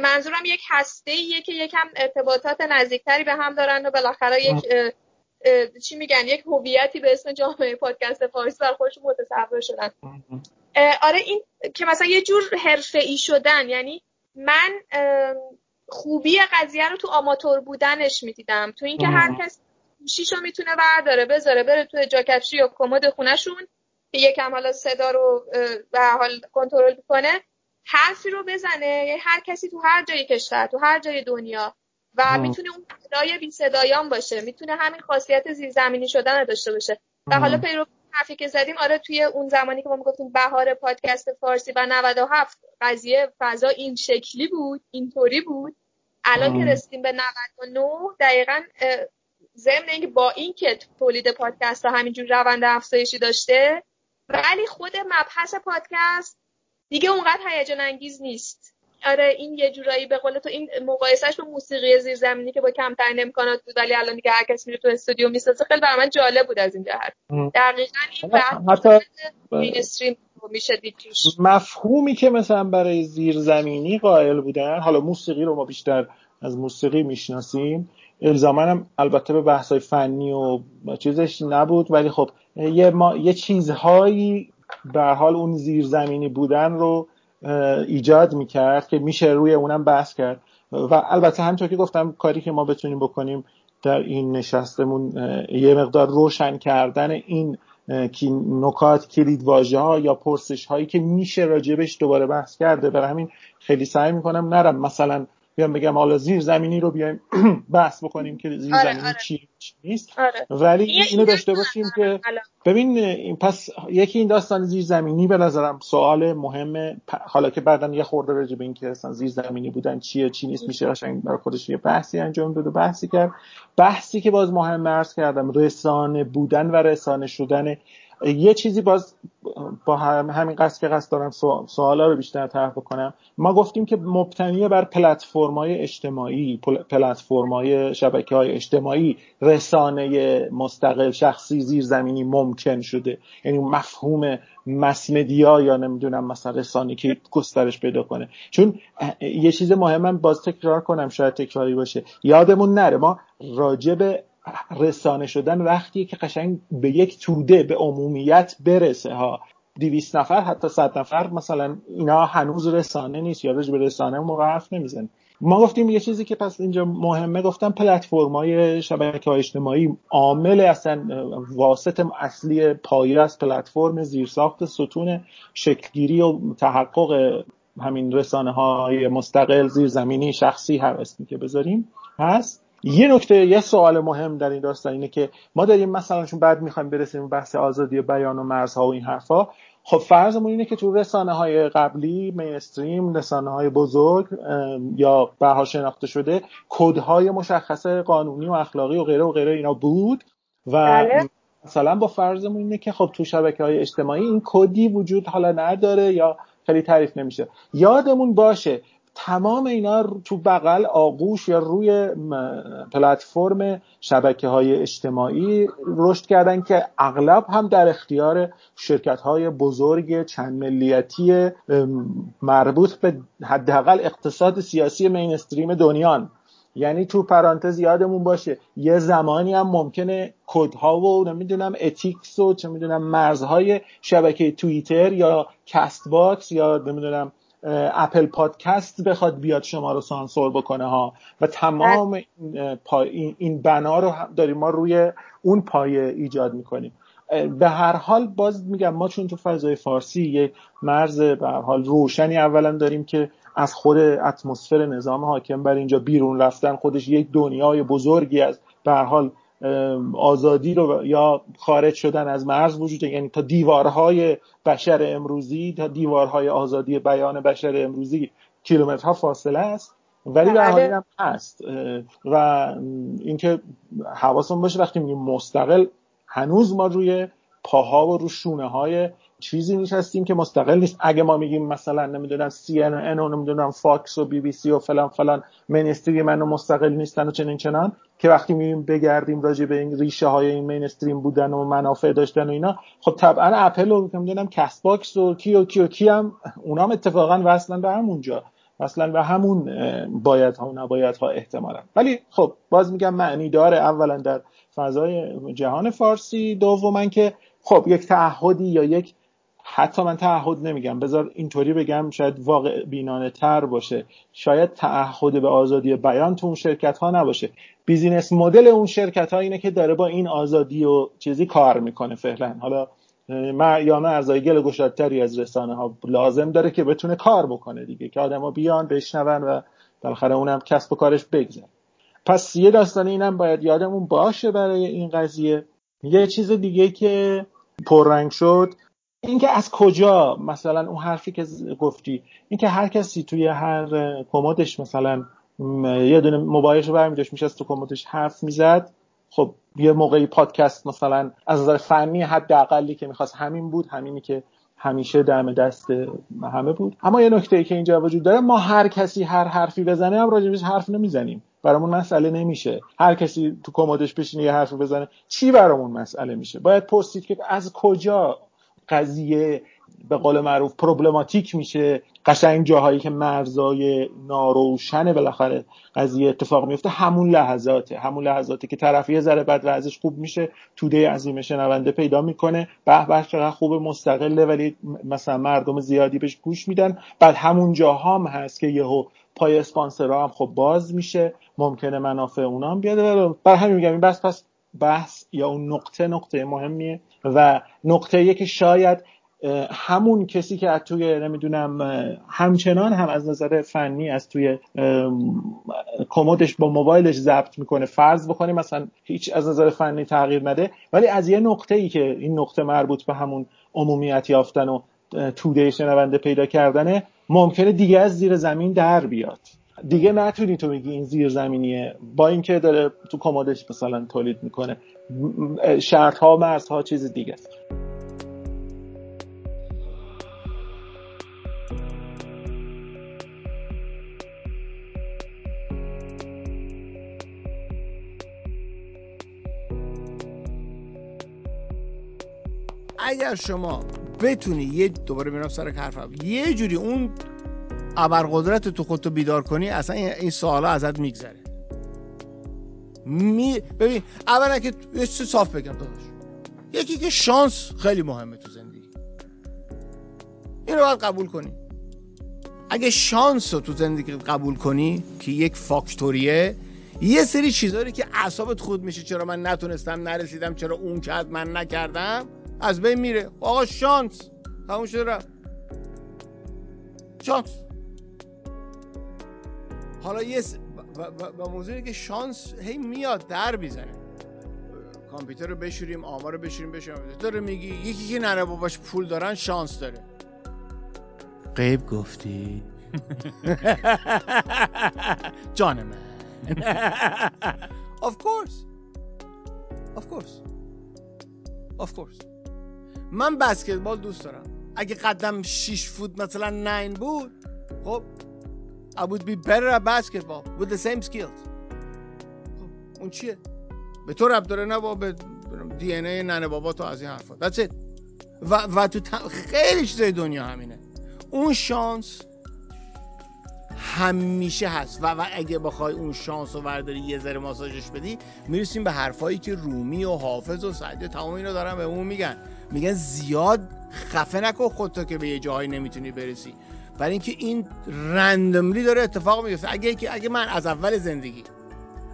منظورم یک هسته ایه که یکم ارتباطات نزدیکتری به هم دارن و بالاخره یک چی میگن یک هویتی به اسم جامعه پادکست فارسی بر خودشون متصور شدن. آره این که مثلا یه جور حرفه ای شدن یعنی من خوبی قضیه رو تو آماتور بودنش می‌دیدم. تو اینکه هر کس گوشیشو می‌تونه برداره بذاره بره تو جاکفشی یا کمد خونهشون که یکم حالا صدا رو به حال کنترل کنه حرفی رو بزنه. هر کسی تو هر جای کشور تو هر جای دنیا و می‌تونه اون صدای بی صدایان باشه. می‌تونه همین خاصیت زیرزمینی شدن داشته باشه. و حالا پیرو حرفی که زدیم آره توی اون زمانی که ما می‌گفتیم بهار پادکست فارسی و 97 قضیه فضا این شکلی بود اینطوری بود. الان که رسیدیم به 99 دقیقا ضمن اینکه با اینکه تولید پادکست ها همینجور روند افزایشی داشته ولی خود مبحث پادکست دیگه اونقدر هیجان انگیز نیست. آره این یه جورایی به قول تو این مقایسهش با موسیقی زیرزمینی که با کمترین امکانات بود ولی الان دیگه هر کس میره تو استودیو می‌سازه خیلی برای من جالب بود از این جهت. دقیقا این بحث میشه دید مفهومی که مثلا برای زیرزمینی قائل بودن حالا موسیقی رو ما بیشتر از موسیقی می‌شناسیم الزاما هم البته به بحث های فنی و چیزش نبود ولی خب یه, ما، یه چیزهایی به حال اون زیرزمینی بودن رو ایجاد می‌کرد که میشه روی اونم بحث کرد. و البته همینطور که گفتم کاری که ما بتونیم بکنیم در این نشستمون یه مقدار روشن کردن این نکات کلید واژه ها یا پرسش هایی که میشه راجبش دوباره بحث کرده برای همین خیلی سعی می‌کنم نرم. مثلا بیام بگم حالا زیر زمینی رو بیایم بحث بکنیم که زیر آره، زمینی آره. چی نیست آره. ولی اینو داشته باشیم که ببین پس یکی این داستان زیر زمینی به نظرم سوال مهمه حالا که بعدا یه خورده راجع به این که اصلا زیر زمینی بودن چیه چی نیست میشه قشنگ برای خودش یه بحثی انجام داد و بحثی کرد بحثی که باز مهم عرض کردم رسانه بودن و رسانه شدن یه چیزی باز با همین قصد که قصد دارم سوالا رو بیشتر طرح بکنم. ما گفتیم که مبتنی بر های اجتماعی های شبکه های اجتماعی رسانه مستقل شخصی زیرزمینی ممکن شده. یعنی مفهوم مس مدیا یا نمی‌دونم مثلا رسانه که گسترش پیدا کنه. چون یه چیز مهمم باز تکرار کنم شاید تکراری باشه. یادمون نره ما راجع رسانه شدن وقتی که قشنگ به یک توده به عمومیت برسه ها. دیویست نفر حتی صد نفر مثلا اینا هنوز رسانه نیست یا به رسانه موقع حرف نمیزن ما گفتیم یه چیزی که پس اینجا مهمه گفتم پلتفرم های شبکه های اجتماعی عامل اصلا واسط اصلی پایه از پلتفرم زیرساخت ستون شکلگیری و تحقق همین رسانه های مستقل زیرزمینی شخصی هر اسمی که بذاریم هست. یه نکته یه سوال مهم در این داستان اینه که ما داریم مثلا چون بعد می‌خوایم برسیم بحث آزادی بیان و مرزها و این حرفا خب فرضمون اینه که تو رسانه های قبلی مینستریم رسانه های بزرگ یا بها شناخته شده کدهای مشخص قانونی و اخلاقی و غیره و غیره اینا بود و بله. مثلا با فرضمون اینه که خب تو شبکه های اجتماعی این کدی وجود حالا نداره یا خیلی تعریف نمیشه یادمون باشه تمام اینا تو بغل آغوش یا روی پلتفرم شبکه های اجتماعی رشد کردن که اغلب هم در اختیار شرکت های بزرگ چند ملیتی مربوط به حداقل اقتصاد سیاسی مینستریم دنیان. یعنی تو پرانتز یادمون باشه یه زمانی هم ممکنه کدها و نمی‌دونم ethics و چه می‌دونم مرزهای شبکه توییتر یا کست باکس یا نمی‌دونم اپل پادکست بخواد بیاد شما رو سانسور بکنه ها. و تمام این, این بنا رو داریم. ما روی اون پایه ایجاد می‌کنیم. به هر حال باز میگم ما چون تو فضای فارسی یک مرز به هر حال روشنی اولا داریم که از خود اتمسفر نظام حاکم بر اینجا بیرون رفتن خودش یک دنیای بزرگی از به هر حال آزادی رو یا خارج شدن از مرز وجود یعنی تا دیوارهای بشر امروزی تا دیوارهای آزادی بیان بشر امروزی کیلومترها فاصله است ولی به حال هم هست. و اینکه حواسمون باشه وقتی میگیم مستقل هنوز ما روی پاها و رو شونه های چیزی نشستیم که مستقل نیست. اگه ما میگیم مثلا نمی‌دونم سی ان ان و نمی‌دونم فاکس و بی بی سی و فلان فلان mainstreamن و مستقل نیستن و چنین چنان که وقتی میریم بگردیم راجع به این ریشه های این mainstream بودن و منافع داشتن و اینا خب طبعا اپل و نمی‌دونم Castbox و کی و کی و کی هم اونام اتفاقا وصلن به همونجا. اصلا به همون باید ها و نباید ها احتمالا. ولی خب باز میگم معنی داره اولا در فضای جهان فارسی. دوما که خب یک تعهدی یا یک حتی من تعهد نمیگم. بذار اینطوری بگم شاید واقع بینانه تر باشه. شاید تعهد به آزادی بیان تو اون شرکت ها نباشه. بیزینس مدل اون شرکت ها اینه که داره با این آزادی و چیزی کار می‌کنه فعلا. حالا یا ارزای گل گشادتری از رسانه ها لازم داره که بتونه کار بکنه دیگه که آدما بیان بشنون و بالاخره اونم کسب و کارش بگذره. پس یه داستان اینم باید یادمون باشه برای این قضیه. یه چیز دیگه که پررنگ شد اینکه از کجا مثلا اون حرفی که گفتی اینکه هر کسی توی هر کمدش مثلا یه دونه موبایلش رو برمی داشت از تو کمدش حرف می‌زد خب یه موقعی پادکست مثلا از نظر فنی حداقلی که می‌خواست همین بود همینی که همیشه دم دست همه بود. اما یه نکته ای که اینجا وجود داره ما هر کسی هر حرفی بزنه هم راجبش حرف نمی‌زنیم. برامون مسئله نمیشه. هر کسی تو کمدش بشینه یه حرف بزنه چی برامون مسئله میشه؟ باید پرسید که از کجا قضیه به قول معروف پروبلماتیک میشه. قشنگ جاهایی که مرزای ناروشن بالاخره قضیه اتفاق میفته همون لحظاته. همون لحظاته که طرف یه ذره بعد وضعش خوب میشه توده عظیم شنونده پیدا می‌کنه. به به چقدر خوب مستقله ولی مثلا مردم زیادی بهش گوش میدن. بعد همون جاها هم هست که یهو پای اسپانسرها هم خب باز میشه. ممکنه منافع اونا هم بیاد. بر همین میگم این بس پس بحث یا اون نقطه نقطه مهمیه و نقطه که شاید همون کسی که از توی نمی‌دونم همچنان هم از نظر فنی از توی کمدش با موبایلش ضبط می‌کنه فرض بکنیم مثلا هیچ از نظر فنی تغییر نده ولی از یه نقطه ای که این نقطه مربوط به همون عمومیت یافتن و توده شنونده پیدا کردنه ممکنه دیگه از زیر زمین در بیاد. دیگه نتونی تو بگی این زیر زمینیه. با اینکه داره تو کمدش مثلا تولید می‌کنه. شرط ها مرز ها چیز دیگه. است اگر شما بتونی یه دوباره میرم سر حرفم. یه جوری اون ابرقدرت تو خودتو بیدار کنی اصلا این سوالا ازت میگذره. می... ببین اولا که یه چیز صاف بگم داداش. یکی که شانس خیلی مهمه تو زندگی. این رو باید قبول کنی. اگه شانس رو تو زندگی قبول کنی که یک فاکتوریه یه سری چیزهایی که اعصابت خود میشه چرا من نتونستم نرسیدم چرا اون کرد من نکردم از بین میره. آقا شانس. تموم شده رفت. شانس. حالا یه س... و, موضوعی که شانس هی میاد در بیزنه کامپیوتر رو بشوریم آمار رو بشوریم بشوریم. داره میگی یکی که نره باباش پول دارن شانس داره. قیب گفتی. جان من. Of course. Of course. Of course. من بسکتبال دوست دارم. اگه قدم 6 فوت مثلا 9 بود خب I would be better at basketball with the same skills. اون چیه؟ به تو رب داره نه به دی ان ای ننه بابا تو از این حرفا. That's it. و, و تو خیلی چیزای دنیا همینه. اون شانس همیشه هست. و, و اگه بخوای اون شانس رو ورداری یه ذره ماساژش بدی می‌رسیم به حرفایی که رومی و حافظ و سعدی تمام اینا دارن به اون میگن. میگن زیاد خفه نکن خودتو که به یه جاهایی نمی‌تونی برسی. برای اینکه این رندملی داره اتفاق میفته اگه که اگه من از اول زندگی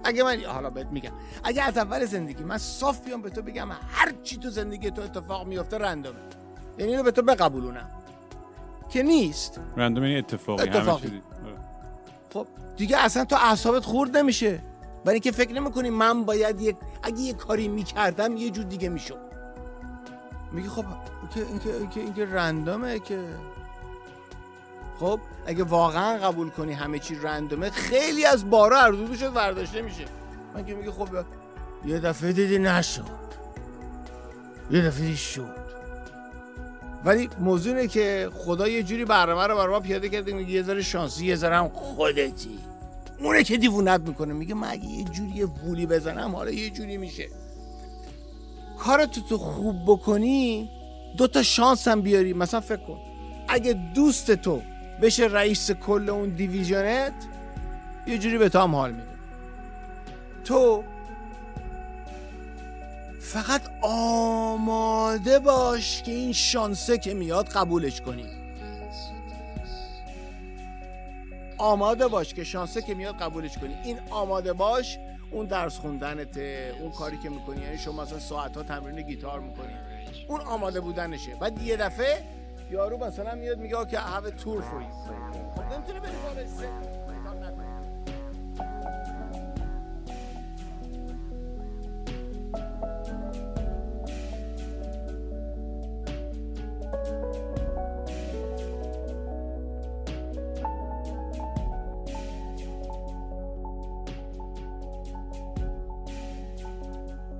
اگه من حالا بهت میگم. اگه از اول زندگی من صاف بیام به تو بگم هر چی تو زندگی تو اتفاق میفته رندومه یعنی اینو به تو بقبولونم. که نیست. رندوم این اتفاقی همه اتفاقی. آره. خب دیگه اصلا تو اعصابت خورد نمیشه. برای اینکه فکر نمی‌کنی من باید یک اگه یه کاری می‌کردم یه جور دیگه می‌شد. میگی خب این که این که این که, خب اگه واقعا قبول کنی همه چی رندومه خیلی از بارا اردو شد برداشته میشه. من که میگه خب یه دفعه دیدی نشد. یه دفعه شد. ولی موضوع اینه که خدا یه جوری برنامه رو برای ما پیاده کرده میگه یه ذره شانسی یه ذره هم خودتی. اونه که دیوونت می‌کنه میگه من اگه یه جوری یه وولی بزنم حالا یه جوری میشه. کارتو تو خوب بکنی دو تا شانس هم بیاری. مثلا فکر کن اگه دوست تو بشه رئیس کل اون دیویژنت یه جوری به تو حال میده. تو فقط آماده باش که این شانسه که میاد قبولش کنی. آماده باش که شانسه که میاد قبولش کنی. این آماده باش اون درس خوندنته اون کاری که می‌کنی. یعنی شما مثلا ساعت ها تمرین گیتار می‌کنی. اون آماده بودنشه. بعد یه دفعه یارو مثلا میاد میگه که tour for you خب نمی‌تونه بری بالا.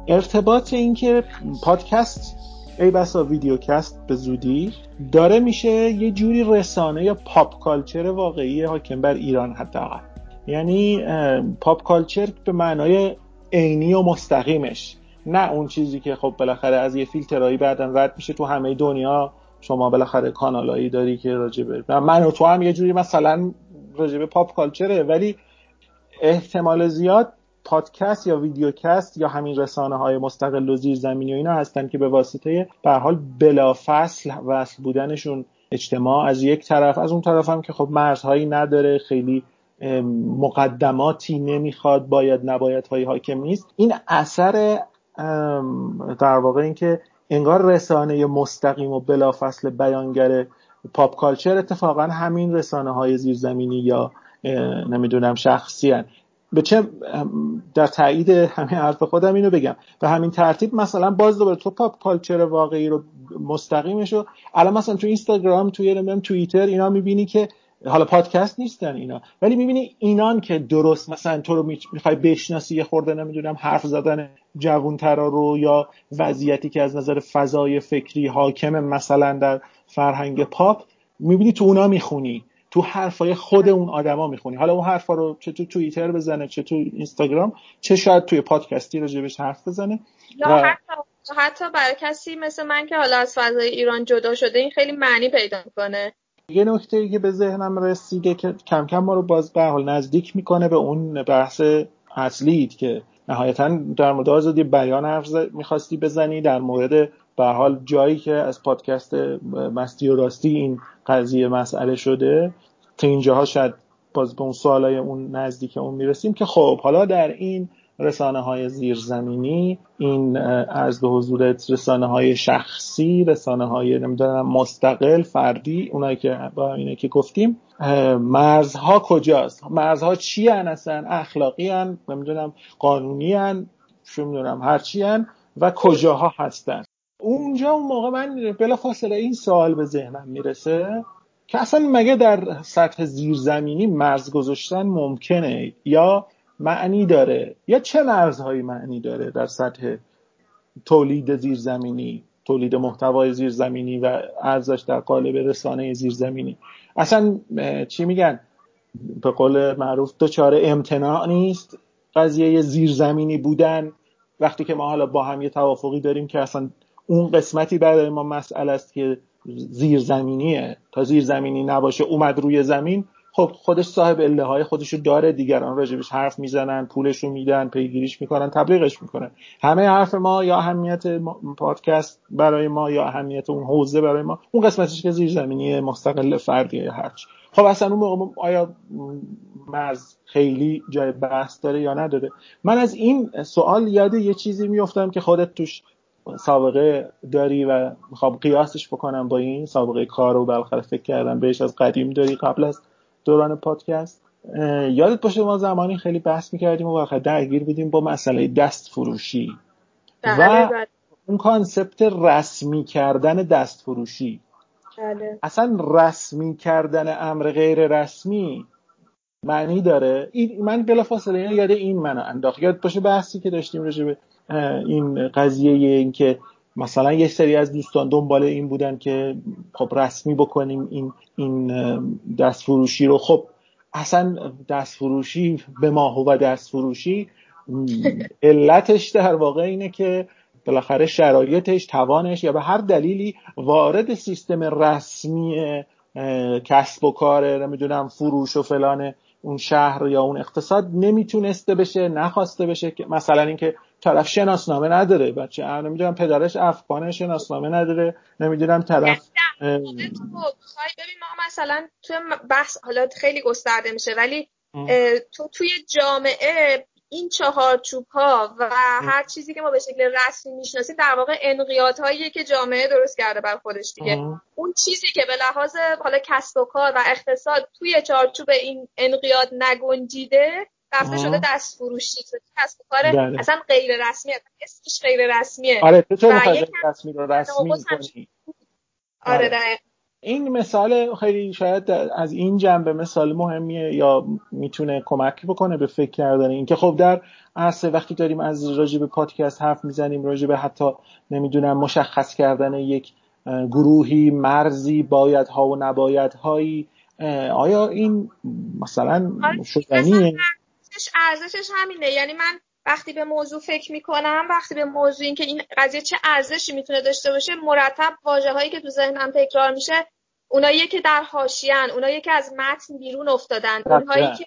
ارتباط این که پادکست ای بسا videocast به زودی. داره میشه یه جوری رسانه یا pop culture واقعی حاکم بر ایران حداقل. یعنی pop culture به معنای عینی و مستقیمش. نه اون چیزی که خب بالاخره از یه فیلترایی بعدن رد میشه تو همه دنیا. شما بالاخره کانالایی داری که راجبه من و تو هم یه جوری مثلا راجبه pop culture ه ولی احتمال زیاد پادکست یا ویدیوکست یا همین رسانه های مستقل و زیرزمینی و اینا هستن که به واسطه به حال بلافصل وصل بودنشون اجتماع از یک طرف از اون طرف هم که خب مرزهایی نداره خیلی مقدماتی نمی‌خواد باید نباید های حاکم نیست این اثر در واقع اینکه انگار رسانه مستقیم و بلافصل بیانگر پاپ کالچر اتفاقا همین رسانه های زیرزمینی یا نمی‌دونم شخصی هن. به چه در تایید همین حرف خودم اینو بگم. به همین ترتیب مثلا باز دوباره تو پاپ کالچر واقعی رو مستقیمش رو الان مثلا تو اینستاگرام توی نمی‌دونم توییتر اینا می‌بینی که حالا پادکست نیستن اینا. ولی می‌بینی اینان که درست مثلا تو رو می‌خوای بشناسی یه خورده نمی‌دونم حرف زدن جوونترا رو یا وضعیتی که از نظر فضای فکری حاکم مثلا در فرهنگ پاپ می‌بینی تو اونا می‌خونی. تو حرفای خود اون آدما می‌خونی. حالا اون حرفا رو چه تو توییتر بزنه چه تو اینستاگرام چه شاید توی پادکستی راجبش حرف بزنه. یا و- حتی حتی برای کسی مثل من که حالا از فضای ایران جدا شده این خیلی معنی پیدا می‌کنه. یه نکته ای که به ذهنم رسیده که کم کم ما رو باز به حال نزدیک می‌کنه به اون بحث اصلی که نهایتا در مورد آزادی بیان حرف می‌خواستی بزنی در مورد به هر حال جایی که از پادکست مستی و راستی این قضیه مسئله شده تا اینجاها شاید باز به اون سوالای اون نزدیک اون می‌رسیم که خب حالا در این رسانه های زیرزمینی این از به حضورت رسانه های شخصی رسانه های نمی‌دونم مستقل فردی اونایی که با اینه که گفتیم مرزها کجاست؟ مرزها چی هن اصلا؟ اخلاقی هن نمی‌دونم قانونی هن چه می‌دونم هرچی هن و کجاها هستن؟ اونجا اون موقع من بلافاصله این سوال به ذهنم می‌رسه که اصلا مگه در سطح زیرزمینی مرز گذاشتن ممکنه؟ یا معنی داره؟ یا چه مرزهایی معنی داره در سطح تولید زیرزمینی تولید محتوای زیرزمینی و ارزش در قالب رسانه زیرزمینی؟ اصلا چی میگن؟ به قول معروف دچار امتناع نیست قضیه زیرزمینی بودن. وقتی که ما حالا با هم یه توافقی داریم که اصلا اون قسمتی برای ما مسئله است که زیرزمینیه. تا زیرزمینی نباشه اومد روی زمین خب خودش صاحب اله های خودشو داره دیگران راجبش حرف می‌زنن پولشو میدن پیگیریش می‌کنن تبلیغش می‌کنن. همه حرف ما یا اهمیت پادکست برای ما یا اهمیت اون حوزه برای ما اون قسمتش که زیرزمینی مستقل فردی هرچی. خب اصلا اون موقع آیا مرز خیلی جای بحث داره یا نداره؟ من از این سوال یاد یه چیزی میفتم که خودت توش سابقه داری و می‌خوام قیاسش بکنم با این سابقه کار رو بالاخره فکر کردم بهش از قدیم داری قبل از دوران پادکست. یادت باشه ما زمانی خیلی بحث می‌کردیم و واقعا درگیر بودیم با مسئله دست فروشی. بله، و بله. اون کانسپت رسمی کردن دست فروشی. بله. اصلا رسمی کردن امر غیر رسمی معنی داره. این من بلافاصله یاد این منو انداخت. یاد باشه بحثی که داشتیم راجع به این قضیه این که مثلا یه سری از دوستان دنبال این بودن که خب رسمی بکنیم این این اه، دست فروشی رو. خب اصلا دست فروشی به ما و دست فروشی م، علتش در واقع اینه که بالاخره شرایطش توانش یا به هر دلیلی وارد سیستم رسمی کسب و کار نمی‌دونم فروش و فلان اون شهر یا اون اقتصاد نمی‌تونسته بشه نخواسته بشه که مثلا اینکه طرف شناسنامه نداره بچه. اه، نمی‌دونم پدرش افغانه شناسنامه نداره. نمی‌دونم طرف تو می‌خوای؟ ببین ما مثلا توی بحث حالا خیلی گسترده میشه ولی تو توی جامعه این چهار چوب ها و هر چیزی که ما به شکل رسمی می‌شناسیم در واقع انقیادهاییه که جامعه درست کرده بر خودش دیگه. اه. اون چیزی که به لحاظ حالا کسب و کار و اقتصاد توی چارچوب این انقیاد نگنجیده رفته. شده دست فروشی شده کسب و کار بله. اصلا غیر رسمیه اسمش غیر رسمیه آره تو چرا رسمی رو رسمی کنی آره بله. دقیقاً. این مثال خیلی شاید از این جنبه مثال مهمیه یا می‌تونه کمک بکنه به فکر کردن اینکه خب در عرصه وقتی داریم از راجع به پادکست حرف می‌زنیم راجع به حتی نمی‌دونم مشخص کردن یک گروهی مرزی بایدها و نبایدهایی اه، آیا این مثلا آره، شدنیه ارزشش ارزشش همینه. یعنی من وقتی به موضوع فکر می‌کنم وقتی به موضوع اینکه این قضیه چه ارزشی می‌تونه داشته باشه مرتب واژه هایی که تو ذهنم تکرار میشه اونایی که در حاشیه‌ان اونایی که از متن بیرون افتادن اونهایی که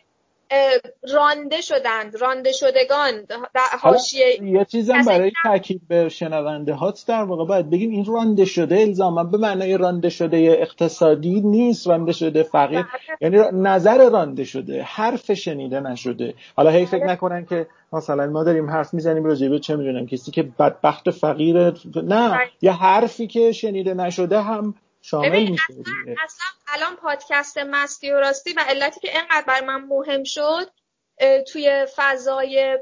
رانده شدند رانده شدگان. در حاشیه یه چیزم برای تاکید به شنونده هات در واقع باید بگیم این رانده شده الزاما به معنای رانده شده اقتصادی نیست رانده شده فقیر یعنی را- نظر رانده شده حرف شنیده نشده. حالا هی فکر نکنن که مثلا ما داریم حرف می‌زنیم راجع به چه می‌دونم کسی که بدبخت فقیر نه. یه حرفی که شنیده نشده هم شامل میشه اصلا. اصلا الان پادکست مستی و راستی و علتی که اینقدر بر من مهم شد توی فضای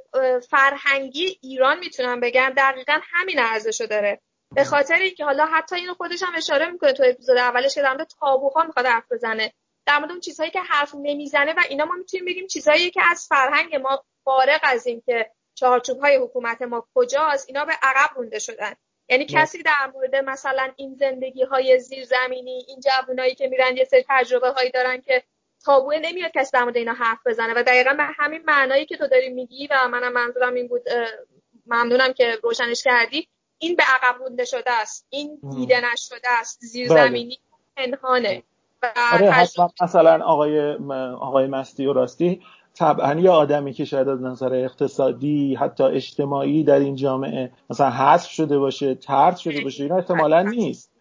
فرهنگی ایران می‌تونم بگم دقیقا همین ارزشو داره. به خاطر اینکه حالا حتی اینو خودش هم اشاره می‌کنه تو اپیزود اولش که در مورد تابوها می‌خواد حرف بزنه. در مورد اون چیزهایی که حرف نمی‌زنه و اینا ما می‌تونیم بگیم چیزهایی که از فرهنگ ما فارغ از اینکه چارچوب های حکومت ما کجاست اینا به عقب مونده شدن. یعنی کسی در مورد مثلا این زندگی های زیرزمینی این جوانایی که میرن یه سری تجربه هایی دارن که تابوه نمیاد کسی در مورد اینا حرف بزنه. و دقیقا به همین معنایی که تو داری میگی و منم منظورم این بود ممنونم که روشنش کردی. این به عقب مونده شده است. این دیده نشده است. زیرزمینی پنهانه. و آره حتما مثلا آقای آقای مستی و راستی طبعا یه آدمی که شاید از نظر اقتصادی حتی اجتماعی در این جامعه مثلا حذف شده باشه ترد شده باشه اینا احتمالا نیست.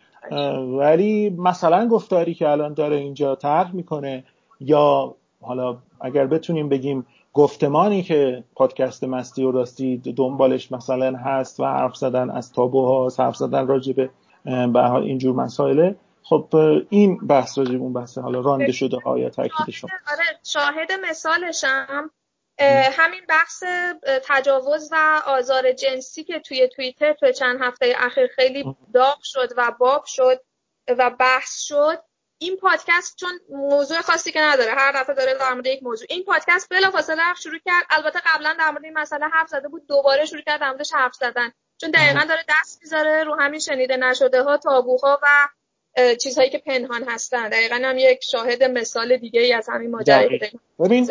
ولی مثلا گفتاری که الان داره اینجا طرح می‌کنه یا حالا اگر بتونیم بگیم گفتمانی که پادکست مستی و راستی دنبالش مثلا هست و حرف زدن از تابوها حرف زدن راجع به اینجور مسائله خب این بحث راجع به اون بحث حالا رانده شده ها یا تاکید شما؟ آره شاهد مثالشم. همین بحث تجاوز و آزار جنسی که توی توییتر توی چند هفته اخیر خیلی داغ شد و باب شد و بحث شد. این پادکست چون موضوع خاصی که نداره هر دفعه داره در مورد یک موضوع. این پادکست بلافاصله حرف شروع کرد. البته قبلا در مورد این مسئله حرف زده بود دوباره شروع کرد در موردش حرف زدن. چون دقیقا داره دست می‌ذاره رو همین شنیده نشده ها تابوها و چیزهایی که پنهان هستن. دقیقا هم یک شاهد مثال دیگه ای از همین ماجرایی ببین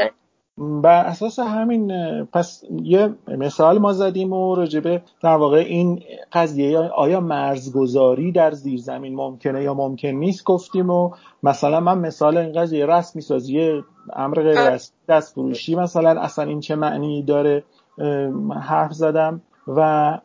بر اساس همین پس یه مثال ما زدیم و راجبه در واقع این قضیه آیا مرزگذاری در زیرزمین ممکنه یا ممکن نیست گفتیم و مثلا من مثال این قضیه رسمی سازی امر غیر رسمی دست فروشی مثلا اصلا این چه معنی داره حرف زدم و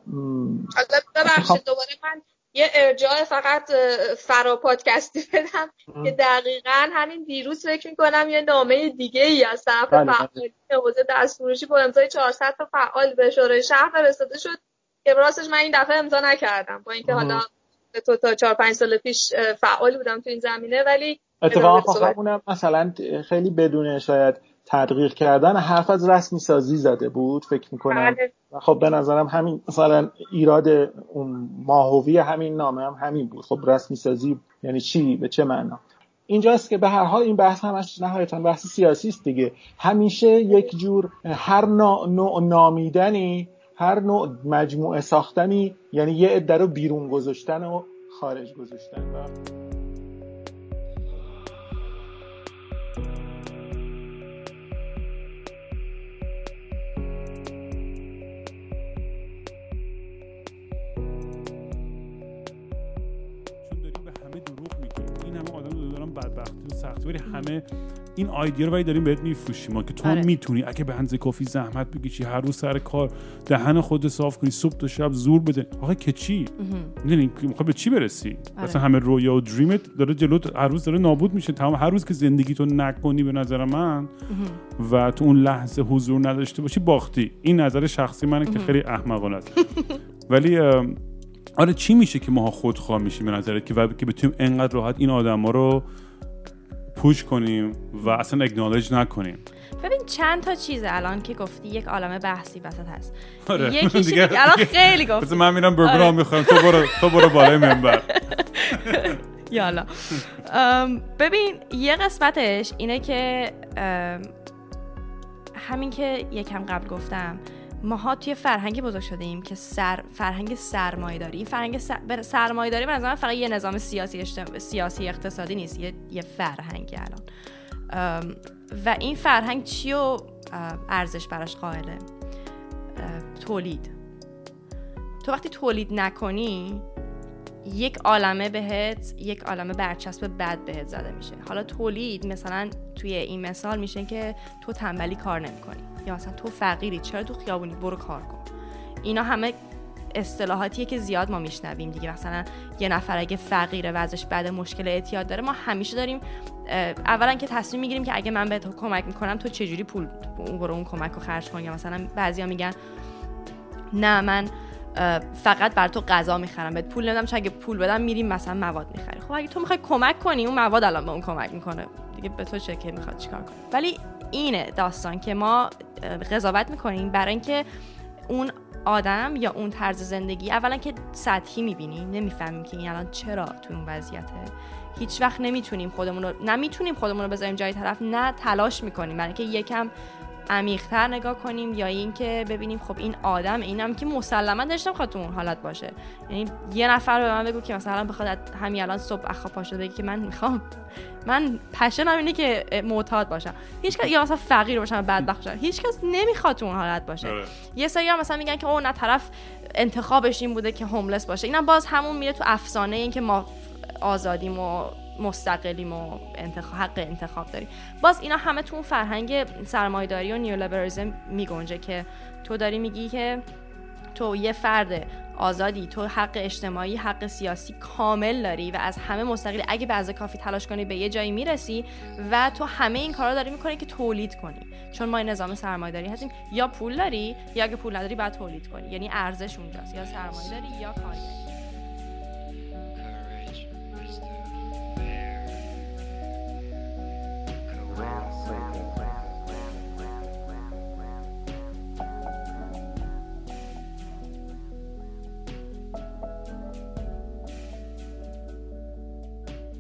ببخشید دوباره من یه ارجاع فقط فرا پادکستی بدم که دقیقا همین دیروز فکر می‌کنم یه نامه دیگه ای از طرف بله، فعالی حوزه دستفروشی با امضای 400 تا فعال به شورای شهر فرستاده شد که راستش من این دفعه امضا نکردم با اینکه حالا تو تا 4 5 سال پیش فعال بودم تو این زمینه ولی اتفاقا خب همونم مثلا خیلی بدون شاید تدقیق کردن حرف از رسمی سازی زده بود فکر می‌کنم. بله. خب به نظرم همین مثلا ایراد اون ماهوی همین نامه هم همین بود. خب رسمی سازی یعنی چی؟ به چه معنا؟ اینجاست که به هر حال این بحث همش نهایتا بحث سیاسی است دیگه. همیشه یک جور هر نوع نامیدنی هر نوع مجموعه ساختنی یعنی یه عده رو بیرون گذاشتن و خارج گذاشتن. و ولی همه این آیدیا رو ولی داریم بهت میفروشیم. ما که تو آره. می‌تونی. اگه به اندازه کافی زحمت بکشی هر روز سر کار دهن خود صاف کنی صبح تا شب زور بده. آخه که چی؟ می‌دونی می‌خوای به چی برسی؟ آره. مثلا همه رویا و دریمت داره جلو هر روز داره نابود میشه. تمام هر روز که زندگی تو نکنی به نظر من و تو اون لحظه حضور نداشته باشی باختی. این نظر شخصی منه که خیلی احمقانه است. ولی آره چی میشه که ماها خودخواه میشیم به نظرت که و که بتونیم انقدر راحت این آدما رو پوش کنیم و اصلا اگنالج نکنیم. ببین چند تا چیز الان که گفتی یک عالم بحثی وسط هست. آره یکیش دیگه- دیگه الان خیلی گفتی. بذار من میرم برگرام آره. می‌خورم تو برو تو برو بالای منبر. یالا ببین یه قسمتش اینه که همین که یکم قبل گفتم ماها توی فرهنگی بزرگ شدیم که سر فرهنگ سرمایه داری این فرهنگ سر... سرمایه داری به فقط یه نظام سیاسی اجتماع- سیاسی اقتصادی نیست یه, یه فرهنگ الان. و این فرهنگ چی و ارزش براش قائله؟ تولید. تو وقتی تولید نکنی یک عالمه بهت یک عالمه برچسب بد بهت زده میشه. حالا تولید مثلا توی این مثال میشه که تو تنبلی کار نمی‌کنی. یا مثلا تو فقیری چرا تو خیابونی؟ برو کار کن. اینا همه اصطلاحاتیه که زیاد ما میشنویم دیگه. مثلا یه نفر اگه فقیره وضعش بعد مشکل اعتیاد داره ما همیشه داریم اولا که تصمیم می‌گیریم که اگه من به تو کمک می‌کنم تو چجوری پول برو اون کمک رو خرج کن؟ مثلا بعضیا میگن نه من فقط بر تو غذا می‌خرم بهت پول نمیدم چون اگه پول بدم میریم مثلا مواد می‌خری. خب اگه تو می‌خوای کمک کنی اون مواد الان به اون کمک می‌کنه. دیگه به تو چه که می‌خواد چیکار کنی ولی اینه داستان که ما قضاوت می‌کنیم برای اینکه اون آدم یا اون طرز زندگی اولا که سطحی می‌بینیم نمی‌فهمیم که این الان چرا تو اون وضعیته. هیچ وقت نمی‌تونیم خودمون رو نه می‌تونیم خودمون رو بذاریم جای طرف نه تلاش می‌کنیم. برای اینکه یکم عمیق‌تر نگاه کنیم یا اینکه ببینیم خب این آدم اینم که مسلما داشتم خواهد تو اون حالت باشه. یعنی یه نفر به من بگو که مثلا بخواد همین الان صبح اخا پاشو بگی که من می‌خوام من پشنم اینه که معتاد باشم. هیچ کس یا مثلا فقیر باشم بدبخت باشم. هیچ کس نمی‌خواد تو اون حالت باشه. آره. یه سری هم مثلا میگن که او نه طرف انتخابش این بوده که هوملس باشه. اینم باز همون میره تو افسانه این که ما آزادیم و مستقلیم و انتخاب حق انتخاب داریم. باز اینا همه تو اون فرهنگ سرمایه‌داری و نیولیبرالیسم میگنجه که تو داری میگی که تو یه فرد آزادی تو حق اجتماعی حق سیاسی کامل داری و از همه مستقلی اگه اندازه کافی تلاش کنی به یه جایی می‌رسی و تو همه این کارا داری می‌کنی که تولید کنی. چون ما این نظام سرمایه داری هستیم. یا پول داری یا اگه پول نداری باید تولید کنی. یعنی ارزش اونجاست. یا سرمایه داری یا کارگری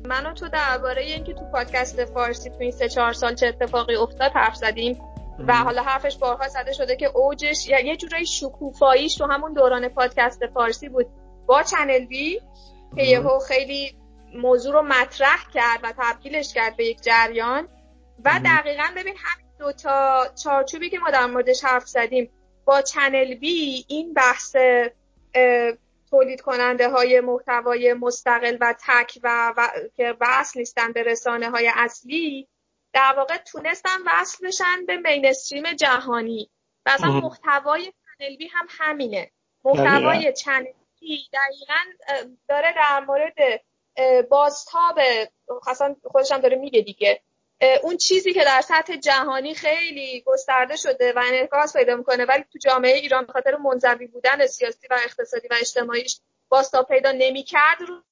من و تو درباره اینکه تو پادکست فارسی تو این سه چهار سال چه اتفاقی افتاد حرف زدیم و حالا حرفش بارها زده شده که اوجش یا یه جورایی شکوفاییش تو همون دوران پادکست فارسی بود. با چنل بی که یهو خیلی موضوع رو مطرح کرد و تبدیلش کرد به یک جریان. و دقیقا ببین همین دو تا چارچوبی که ما در موردش حرف زدیم با چنل بی این بحث تولید کننده های محتوای مستقل و تک و, و که وصل نیستن به رسانه های اصلی در واقع تونستن وصل بشن به mainstream جهانی. و اصلا محتوای چنل بی هم همینه. محتوای چنل بی دقیقا داره در مورد بازتاب اصلا خودش هم داره میگه دیگه. اون چیزی که در سطح جهانی خیلی گسترده شده و انعکاس پیدا می‌کنه ولی تو جامعه ایران به خاطر منزوی بودن سیاسی و اقتصادی و اجتماعیش بازتاب پیدا نمی‌کرد رو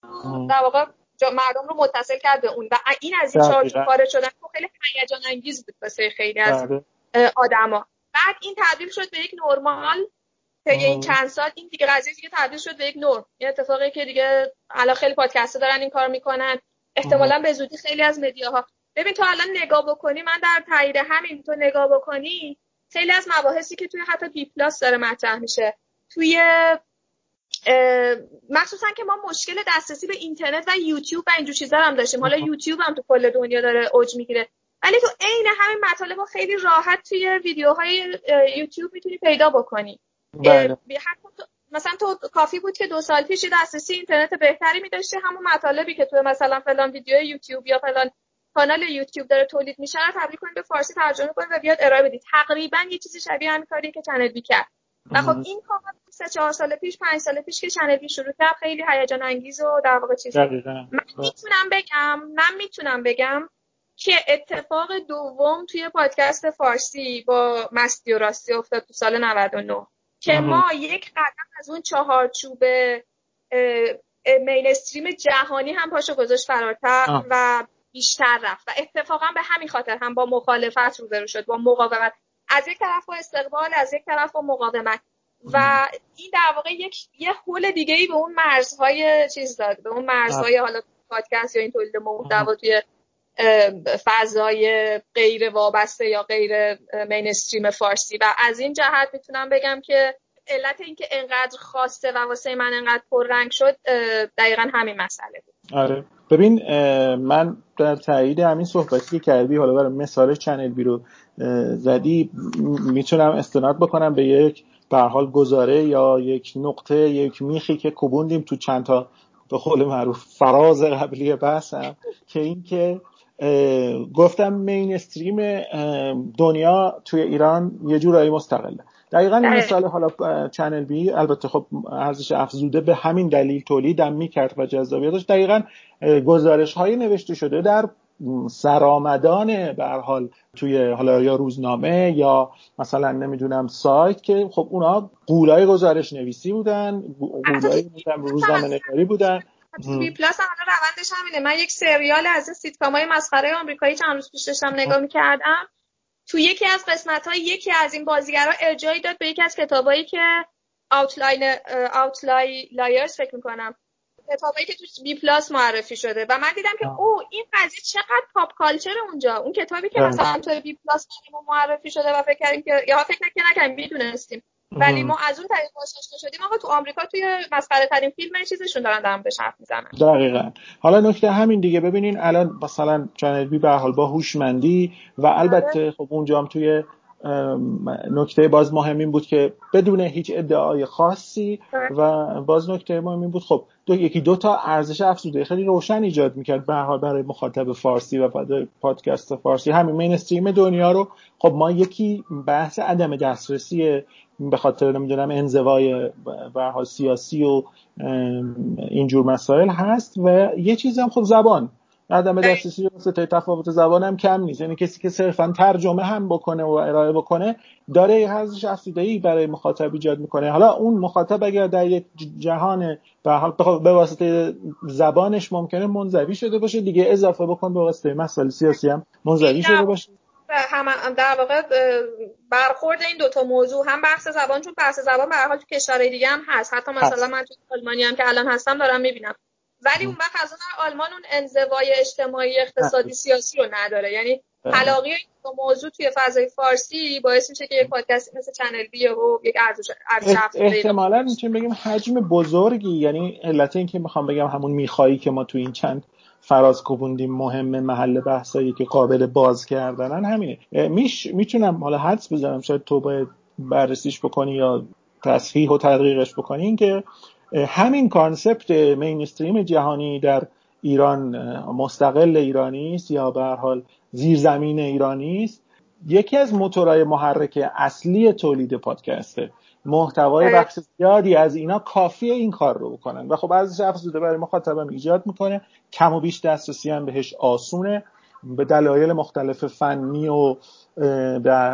در واقع مردم رو متصل کرد به اون. و این از این چارچوب خارج شدن خیلی هیجان انگیز بود واسه خیلی از آدما. بعد این تبدیل شد به یک نرمال. طی این چند سال این دیگه قضیه دیگه تبدیل شد به یک نرم. این اتفاقی که دیگه الان خیلی پادکست دارن این کار می‌کنن. احتمالا به زودی خیلی از مدیاها ببین تو الان نگاه بکنی من در تایید همین تو نگاه بکنی خیلی از مباحثی که توی حتی بی پلاس داره مطرح میشه. توی مخصوصا که ما مشکل دسترسی به اینترنت و یوتیوب و اینجور چیزا هم داشتیم. حالا یوتیوب هم تو کل دنیا داره اوج می‌گیره. ولی تو عین همین مطالب رو خیلی راحت توی ویدیوهای یوتیوب می‌تونی پیدا بکنی. بله. مثلا تو کافی بود که دو سال پیش دسترسی اینترنت بهتری میداشتی همون مطالبی که تو مثلا فلان ویدیو یوتیوب یا فلان کانال یوتیوب داره تولید میشه رو تبدیل کنید به فارسی ترجمه کنید و بیاد ارائه بدید. تقریبا یه چیزی شبیه همین کاری که چنل بی کرد. و خب این کار سه چهار سال پیش پنج سال پیش که چنل بی شروع کرد خیلی هیجان انگیز و در واقع چیز. من می‌تونم بگم من می‌تونم بگم که اتفاق دوم توی پادکست فارسی با مستی و راستی افتاد تو سال 99 که ما یک قدم از اون چهارچوب مینستریم جهانی هم پاشو گذاشت فراتر و بیشتر رفت. و اتفاقا به همین خاطر هم با مخالفت روبرو شد با مقاومت. از یک طرف با استقبال از یک طرف با مقاومت. و این در واقع یک یه حول دیگه ای به اون مرزهای چیز داد به اون مرزهای حالا پادکست یا این تولید محتوا توی فضای غیر وابسته یا غیر مینستریم فارسی. و از این جهت می‌تونم بگم که علت اینکه انقدر خواسته و واسه من انقدر پررنگ شد دقیقا همین مسئله بود. آره. ببین من در تایید همین صحبتی که کردی حالا برای مثال چنل بی رو زدی می‌تونم استناد بکنم به یک به حال گزاره یا یک نقطه یک میخی که کوبوندیم تو چند تا به قول معروف فراز قبلی بحثم که اینکه گفتم مینستریم دنیا توی ایران یه جورایی مستقله. دقیقا این مثال حالا چنل بی البته خب ارزش افزوده به همین دلیل تولیدم می‌کرد و جذابیتش دقیقا گزارش های نوشته شده در سرآمدان به حال توی حالا یا روزنامه یا مثلا نمی‌دونم سایت که خب اونا غولای گزارش نویسی بودن غولای روزنامه نگاری بودن. بی پلاس هم روندش همینه. من یک سریال از این سیتکام های مسخره آمریکایی چند روز پیش داشتم نگاه می‌کردم. تو یکی از قسمت های یکی از این بازیگرا ارجاعی داد به یکی از کتابایی که outline Outliers فکر می‌کنم. کتابایی که تو بی پلاس معرفی شده. و من دیدم که او این قضیه چقدر pop culture اونجا. اون کتابی که مثلا تو بی پلاس معرفی شده و فکر کردیم که یا فکر نکنیم می‌دونستیم. ولی ما از اون طریق آشنا شدیم. آقا تو آمریکا توی مسخره ترین فیلم چیزشون دارن در موردش حرف می‌زنن. دقیقا. حالا نکته همین دیگه. ببینین الان مثلا چنل بی به حال با هوشمندی و البته خب اونجا هم توی نکته باز مهم این بود که بدون هیچ ادعای خاصی و باز نکته مهم این بود خب دو یکی دو تا ارزش افزوده. خیلی روشن ایجاد می‌کرد به حال برای مخاطب فارسی و پادکست فارسی. همین مینستریم دنیا رو خب ما یکی بحث عدم دسترسی به خاطر نمی‌دونم انزوای به حال سیاسی و اینجور مسائل هست و یه چیز هم خب زبان. عدم دسترسی واسه تفاوت زبان هم کم نیست. یعنی کسی که صرفا ترجمه هم بکنه و ارائه بکنه داره یه ارزش افزوده برای مخاطب ایجاد می‌کنه. حالا اون مخاطب اگر در یک جهان به به واسطه زبانش ممکنه منزوی شده باشه. دیگه اضافه بکن به واسطه مسائل سیاسی هم منزوی شده باشه. هم در واقع برخورد این دوتا موضوع هم بحث زبان چون بحث زبان به حال تو کشورهای دیگه هم هست. حتی مثلا من تو آلمانی هم که الان هستم دارم می‌بینم. ولی اون وقت از اون آلمان اون انزوای اجتماعی اقتصادی سیاسی رو نداره. یعنی تلاقی این موضوع توی فضای فارسی باعث میشه که یک پادکست مثل چنل بی و یک ارزش ارزش احتمالا می‌تونیم بگیم حجم بزرگی یعنی علت این که می‌خوام بگم همون میخ‌هایی که ما تو این چند فراز کوبوندیم مهم محل بحثایی که قابل باز کردنن همینه. میش می‌تونم حالا حدس بزنم شاید تو باید بررسیش بکنی یا تصحیح و تدقیقش بکنی. این که همین concept mainstream جهانی در ایران مستقل ایرانی است یا به حال زیرزمین ایرانی است یکی از موتورهای محرک اصلی تولید پادکسته. محتوای. بخش زیادی از اینا کافیه این کار رو بکنن. و خب ارزش افزوده برای مخاطبم ایجاد می‌کنه. کم و بیش دسترسی هم بهش آسونه. به دلایل مختلف فنی و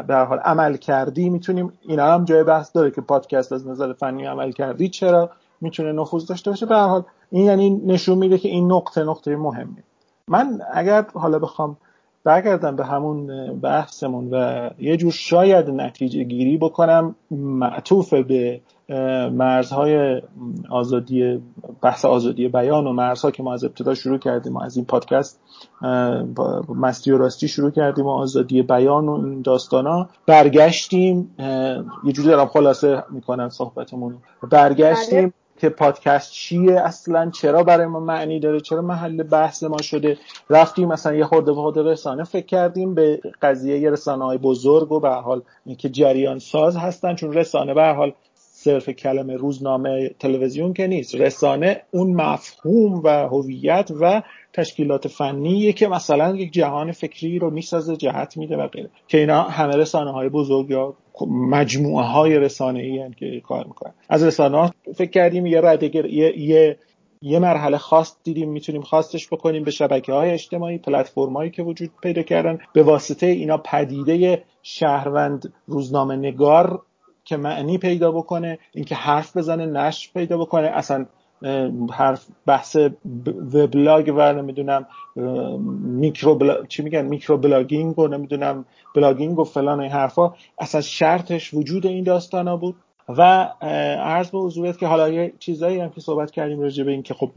در حال عمل کردی می‌تونیم اینا هم جای بحث داره که پادکست از نظر فنی عمل کردی چرا می‌تونه نفوذ داشته باشه. به حال این یعنی نشون میده که این نقطه نقطه مهمی من اگر حالا بخوام برگردم به همون بحثمون و یه جور شاید نتیجه گیری بکنم. معطوف به مرزهای آزادی بحث آزادی بیان و مرزها که ما از ابتدا شروع کردیم و از این پادکست مستی و راستی شروع کردیم و آزادی بیان و این داستانا. برگشتیم یه جوری دارم خلاصه می‌کنم صحبتمون برگشتیم. بله. که پادکست چیه؟ اصلا چرا برای ما معنی داره؟ چرا محل بحث ما شده؟ رفتیم مثلا یه خورده به خورده رسانه فکر کردیم به قضیه یه رسانه های بزرگ و به حال که جریان ساز هستن چون رسانه به حال صرف کلمه روزنامه تلویزیون که نیست. رسانه اون مفهوم و هویت و تشکیلات فنیه که مثلا یک جهان فکری رو می‌سازه جهت میده و غیره. که اینا همه رسانه های بزرگ یا مجموعه های رسانه ای که کار می‌کنن. از رسانه ها فکر کردیم یه ردگر یه, یه یه مرحله خاص دیدیم می‌تونیم خواستش بکنیم به شبکه های اجتماعی پلتفرم هایی که وجود پیدا کردن. به واسطه اینا پدیده شهروند روزنامه نگار که معنی پیدا بکنه اینکه حرف بزنه نشر پیدا بکنه اصلا حرف بحث وبلاگ و نمی‌دونم micro blo... چی میگن؟ microblogging و نمی‌دونم blogging و فلان این حرفا. اصلا شرطش وجود این داستانا بود. و عرض به حضورت که حالا یه چیزایی هم که صحبت کردیم راجع به این که خب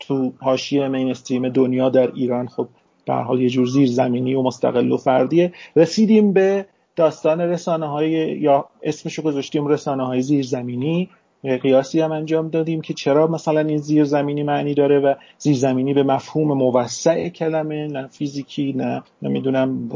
تو حاشیه mainstream دنیا در ایران خب به حال یه جور زیر زمینی و مستقل و فردیه. رسیدیم به داستان رسانه های یا اسمشو گذاشتیم رسانه های زیرزمینی. قیاسی هم انجام دادیم که چرا مثلا این زیرزمینی معنی داره و زیرزمینی به مفهوم موسع کلمه نه فیزیکی نه نمی‌دونم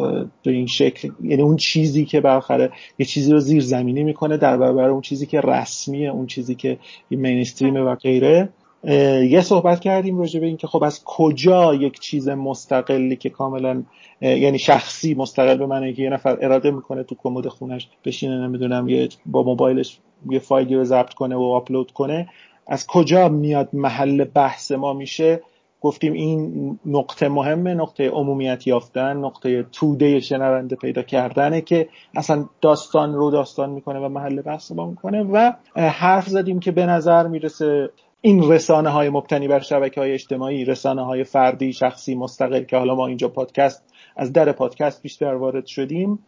به این شکل. یعنی اون چیزی که بالاخره یه چیزی رو زیرزمینی می‌کنه در برابر اون چیزی که رسمیه اون چیزی که مینستریم و غیره. یه صحبت کردیم راجع به اینکه خب از کجا یک چیز مستقلی که کاملا یعنی شخصی مستقل به معنی که یه نفر اراده می‌کنه تو کمد خونش بشینه نمی‌دونم یه با موبایلش یه فایلی رو ضبط کنه و آپلود کنه از کجا میاد محل بحث ما میشه؟ گفتیم این نقطه مهمه نقطه عمومیت یافتن نقطه توده شنونده پیدا کردنه که اصلا داستان رو داستان می‌کنه و محل بحث ما می‌کنه و حرف زدیم که به نظر می‌رسه این رسانه های مبتنی بر شبکه های اجتماعی رسانه های فردی شخصی مستقل که حالا ما اینجا پادکست از در پادکست بیشتر وارد شدیم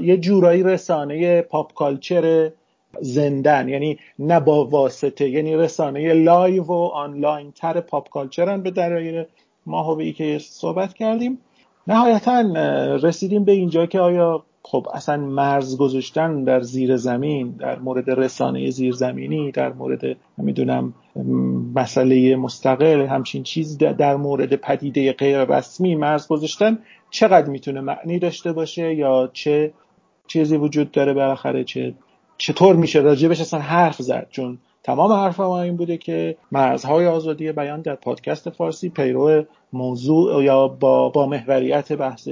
یه جورایی رسانه pop culture زنده‌ن. یعنی نه با واسطه یعنی رسانه live و آنلاین تر pop culture ن به دلایل ماهوی که صحبت کردیم. نهایتا رسیدیم به اینجا که آیا خب اصلا مرز گذاشتن در زیر زمین در مورد رسانه زیرزمینی در مورد نمی‌دونم مسئله مستقل همچین چیز در مورد پدیده غیر رسمی مرز گذاشتن چقدر می‌تونه معنی داشته باشه یا چه چیزی وجود داره بالاخره چه چطور میشه راجبش اصلا حرف زد؟ چون تمام حرف ما این بوده که مرزهای آزادی بیان در پادکست فارسی پیرو موضوع یا با, با محوریت بحث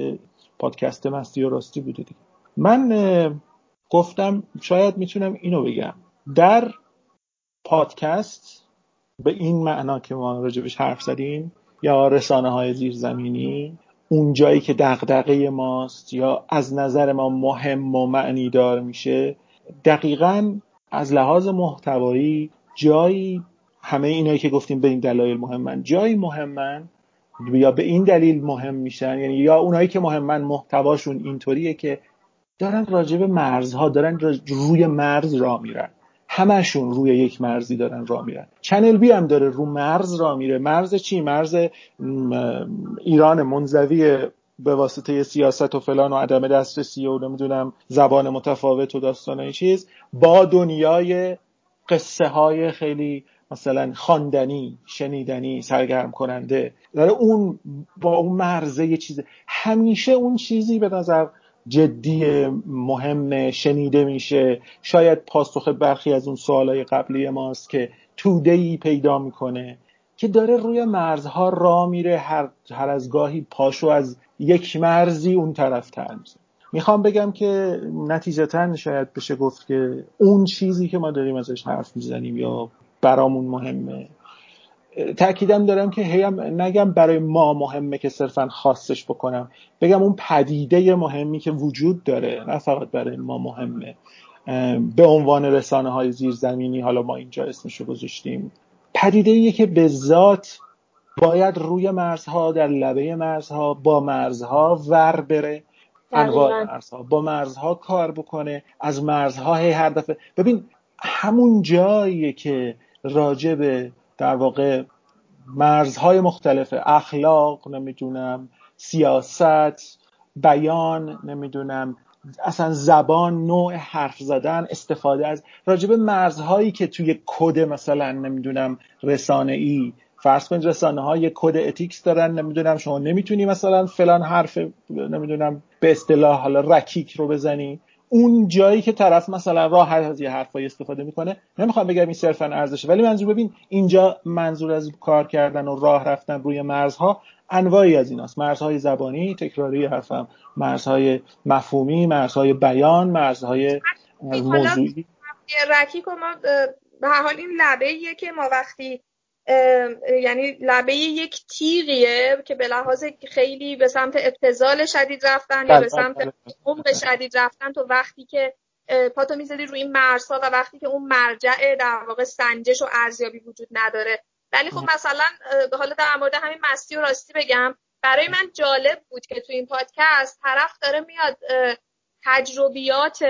پادکست مستی و راستی بوده دیگه. من گفتم شاید می‌تونم اینو بگم. در پادکست به این معنا که ما راجبش حرف زدیم یا رسانه های زیرزمینی اون جایی که دغدغه ماست یا از نظر ما مهم و معنی دار میشه دقیقا از لحاظ محتوایی جایی همه اینایی که گفتیم به این دلایل مهمن جایی مهمن یا به این دلیل مهم میشن؟ یعنی یا اونایی که مهمن محتواشون اینطوریه که دارن راجع به مرزها دارن روی مرز را میرن. همشون روی یک مرزی دارن را میرن. چنل بی هم داره رو مرز را میره. مرز چی؟ مرز ایران منزوی به واسطه سیاست و فلان و عدم دسترسی و نمی‌دونم زبان متفاوت و داستان چیز با دنیای قصه های خیلی مثلا خواندنی شنیدنی سرگرم کننده. داره اون با اون مرزه یه چیز همیشه اون چیزی به نظر جدی مهم شنیده میشه. شاید پاسخ برخی از اون سوالای قبلی ماست که توده ای پیدا می‌کنه. که داره روی مرزها را میره هر, هر از گاهی پاشو از یک مرزی اون طرف تر می‌خوام بگم که نتیجتا شاید بشه گفت که اون چیزی که ما داریم ازش حرف می‌زنیم یا برامون مهمه. تاکیدم دارم که هیم نگم برای ما مهمه که صرفا خاصش بکنم. بگم اون پدیده مهمی که وجود داره نه فقط برای ما مهمه. به عنوان رسانه های زیرزمینی حالا ما اینجا اسمشو گذاشتیم. پدیده ایه که به ذات باید روی مرزها در لبه مرزها با مرزها ور بره. انواع مرزها. با مرزها کار بکنه از مرزها هر دفعه. ببین همون جاییه که راجع به در واقع مرزهای مختلف اخلاق نمی‌دونم سیاست بیان نمی‌دونم اصلا زبان نوع حرف زدن استفاده از راجب مرزهایی که توی کد مثلا نمی‌دونم رسانه ای فرض کنید رسانه ها یه code ethics دارن نمی‌دونم شما نمی‌تونی مثلا فلان حرف نمی‌دونم به اصطلاح حالا رکیک رو بزنی. اون جایی که طرف مثلا راحت از یه حرفایی استفاده می‌کنه نمی‌خوام بگم این صرفا ارزشه ولی منظور ببین اینجا منظور از کار کردن و راه رفتن روی مرزها انواعی از ایناست. مرزهای زبانی تکراری حرفم مرزهای مفهومی مرزهای بیان مرزهای موضوعی. رکیک ما به هر حال این لبه که ما وقتی یعنی لبه یک تیغیه که به لحاظ خیلی به سمت ابتزال شدید رفتن یا به بله، سمت بله، بله. عمق شدید رفتن تو وقتی که پاتو می‌زدی روی این مرزها و وقتی که اون مرجع در واقع سنجش و ارزیابی وجود نداره ولی خب مثلا حالا در مورد همین مستی و راستی بگم برای من جالب بود که تو این پادکست طرف داره میاد تجربیات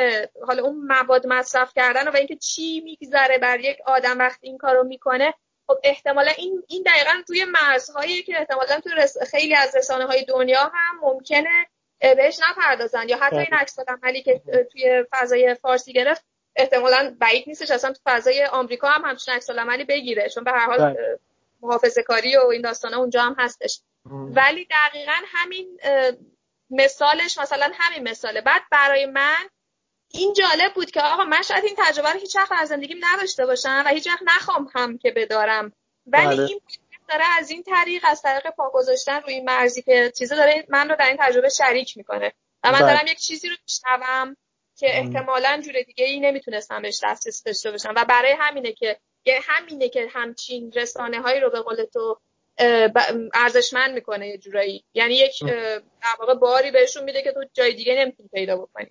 حالا اون مواد مصرف کردن و اینکه چی میگذره بر یک آدم وقتی این کارو می‌کنه خب احتمالا این این دقیقا توی مرزهایی که احتمالا توی خیلی از رسانه های دنیا هم ممکنه بهش نپردازن یا حتی این عکس عملی که توی فضای فارسی گرفت احتمالا بعید نیستش اصلا تو فضای آمریکا هم همچین عکس عملی بگیره چون به هر حال بله. محافظه کاری و این داستانه اونجا هم هستش. ولی دقیقا همین مثالش مثلا همین مثاله. بعد برای من این جالب بود که آقا من شاید این تجربه رو هیچ وقت از زندگیم نداشته باشم و هیچ وقت نخوام هم که بدارم. ولی بله. این داره از این طریق از طریق پا گذاشتن روی مرزی که چیزا داره من رو در این تجربه شریک می‌کنه. و من بله. دارم یک چیزی رو میشنوم که احتمالا جور دیگه ای نمی‌تونستم بهش دسترسی داشته باشم. و برای همینه که همینه که همچین رسانه هایی رو به قول تو ارزشمند می‌کنه یه جورایی. یعنی یک در واقع باری بهشون میده که تو جای دیگه نمی‌تونی پیدا بکنی.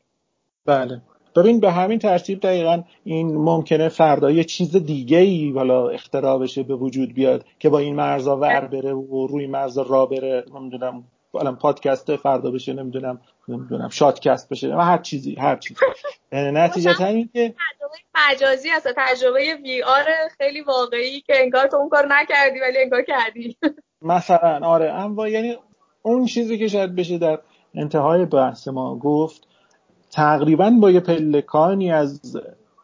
بله. ببین به همین ترتیب دقیقا این ممکنه فردا یه چیز دیگه ای حالا اختراع بشه به وجود بیاد که با این مرزا ور بره و روی مرزا را بره. نمی‌دونم الان پادکست فردا بشه نمی‌دونم نمی‌دونم شاتکست بشه و هر چیزی هر چیزی. نتیجه این که مجازی هست تجربه وی آر خیلی واقعی که انگار تو اون کار نکردی ولی انگار کردی. مثلا آره اما یعنی اون چیزی که شاید بشه در انتهای بحث ما گفت تقریبا با یه پلکانی از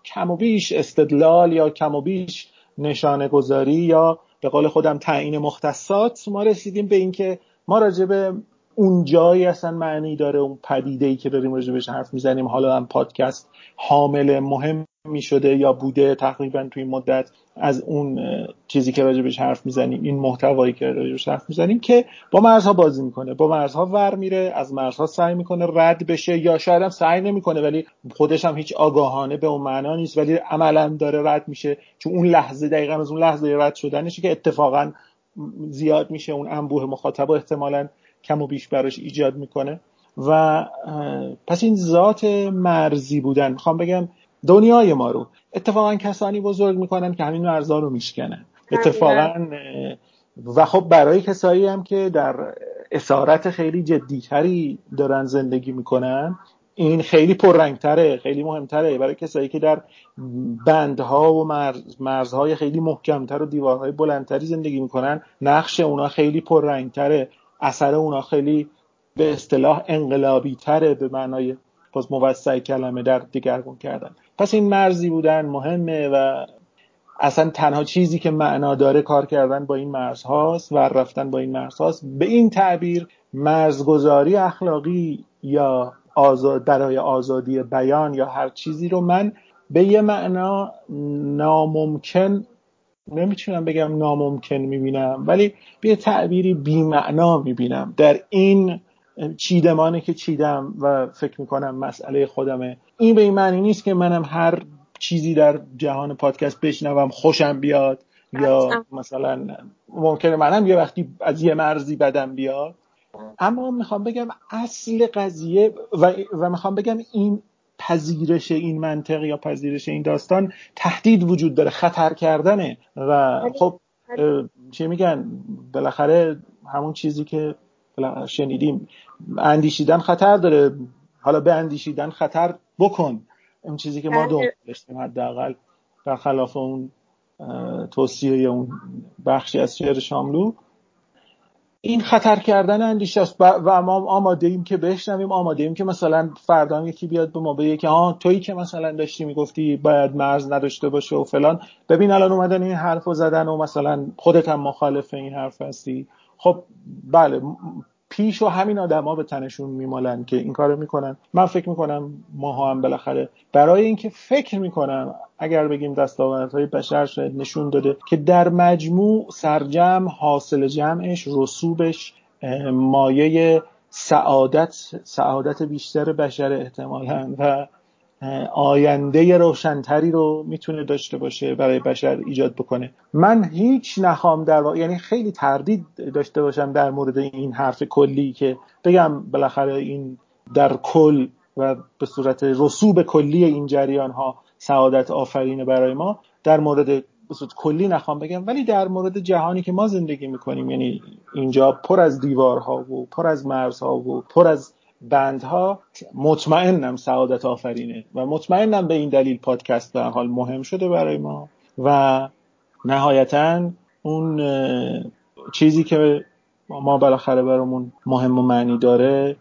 کم و بیش استدلال یا کم و بیش نشانه گذاری یا به قول خودم تعیین مختصات ما رسیدیم به اینکه ما راجع به اون جایی اصلا معنی داره اون پدیده ای که داریم راجبش حرف می‌زنیم. حالا هم پادکست حامل مهم می شده یا بوده تقریبا توی مدت از اون چیزی که راجبش حرف می‌زنیم این محتوایی که راجبش حرف می‌زنیم که با مرزها بازی می‌کنه با مرزها ور میره از مرزها سعی می‌کنه رد بشه یا شاید هم سعی نمی‌کنه ولی خودش هم هیچ آگاهانه به اون معنا نیست ولی عملا داره رد میشه چون اون لحظه دقیقا از اون لحظه رد شدنشه که اتفاقا زیاد میشه اون انبوه مخاطب احتمالا کم و بیش براش ایجاد می‌کنه. و پس این ذات مرزی بودن. می‌خوام بگم دنیای ما رو. اتفاقا کسانی بزرگ می‌کنن که همین مرزا رو میشکنن. اتفاقا و خب برای کسایی هم که در اسارت خیلی جدیتری دارن زندگی می‌کنن این خیلی پررنگتره خیلی مهمتره. برای کسایی که در بندها و مرز، مرزهای خیلی محکمتر و دیوارهای بلندتری زندگی می‌کنن نقش اونا خیلی پررنگتره. اثر اونا خیلی به اصطلاح انقلابی تره به معنای باز موسع کلمه در دیگرگون کردن. پس این مرزی بودن مهمه و اصلا تنها چیزی که معنا داره کار کردن با این مرز هاست و رفتن با این مرز هاست به این تعبیر مرزگذاری اخلاقی یا آزاد برای آزادی بیان یا هر چیزی رو من به یه معنا ناممکن نمی‌تونم بگم ناممکن می‌بینم ولی به تعبیری بیمعنا می‌بینم. در این چیدمانی که چیدم و فکر می‌کنم مسئله خودمه. این به این معنی نیست که منم هر چیزی در جهان پادکست بشنوم خوشم بیاد یا مثلا ممکنه منم یه وقتی از یه مرزی بدم بیاد. اما می‌خوام بگم اصل قضیه و, و می‌خوام بگم این پذیرش این منطق یا پذیرش این داستان تهدید وجود داره خطر کردنه. و خب چی میگن؟ بالاخره همون چیزی که شنیدیم. اندیشیدن خطر داره. حالا به اندیشیدن خطر بکن. اون چیزی که ما بله. داشتیم حداقل در خلاف اون توصیه اون بخشی از شعر شاملو. این خطر کردن اندیشه است. و ما آماده ایم که بشنویم. آماده ایم که مثلا فردا یکی بیاد به ما بگه که آه تویی که مثلا داشتی می‌گفتی باید مرز نداشته باشه و فلان. ببین الان اومدن این حرف رو زدن و مثلا خودت هم مخالف این حرف هستی. خب بله پیش و همین آدما به تنشون میمالن که این کارو می‌کنن. من فکر می‌کنم ماها هم بالاخره برای اینکه فکر می‌کنم اگر بگیم دستاوردهای بشر شاید نشون داده که در مجموع سرجم حاصل جمعش رسوبش مایه سعادت سعادت بیشتر بشر احتمالا و آینده روشنتری رو می‌تونه داشته باشه برای بشر ایجاد بکنه. من هیچ نخوام در واقع یعنی خیلی تردید داشته باشم در مورد این حرف کلی که بگم بالاخره این در کل و به صورت رسوب کلی این جریان ها سعادت آفرینه برای ما. در مورد صورت کلی نخوام بگم ولی در مورد جهانی که ما زندگی می‌کنیم یعنی اینجا پر از دیوارها و پر از مرزها و پر از بندها مطمئنم سعادت آفرینه و مطمئنم به این دلیل پادکست به حال مهم شده برای ما و نهایتا اون چیزی که ما بالاخره برامون مهم و معنی داره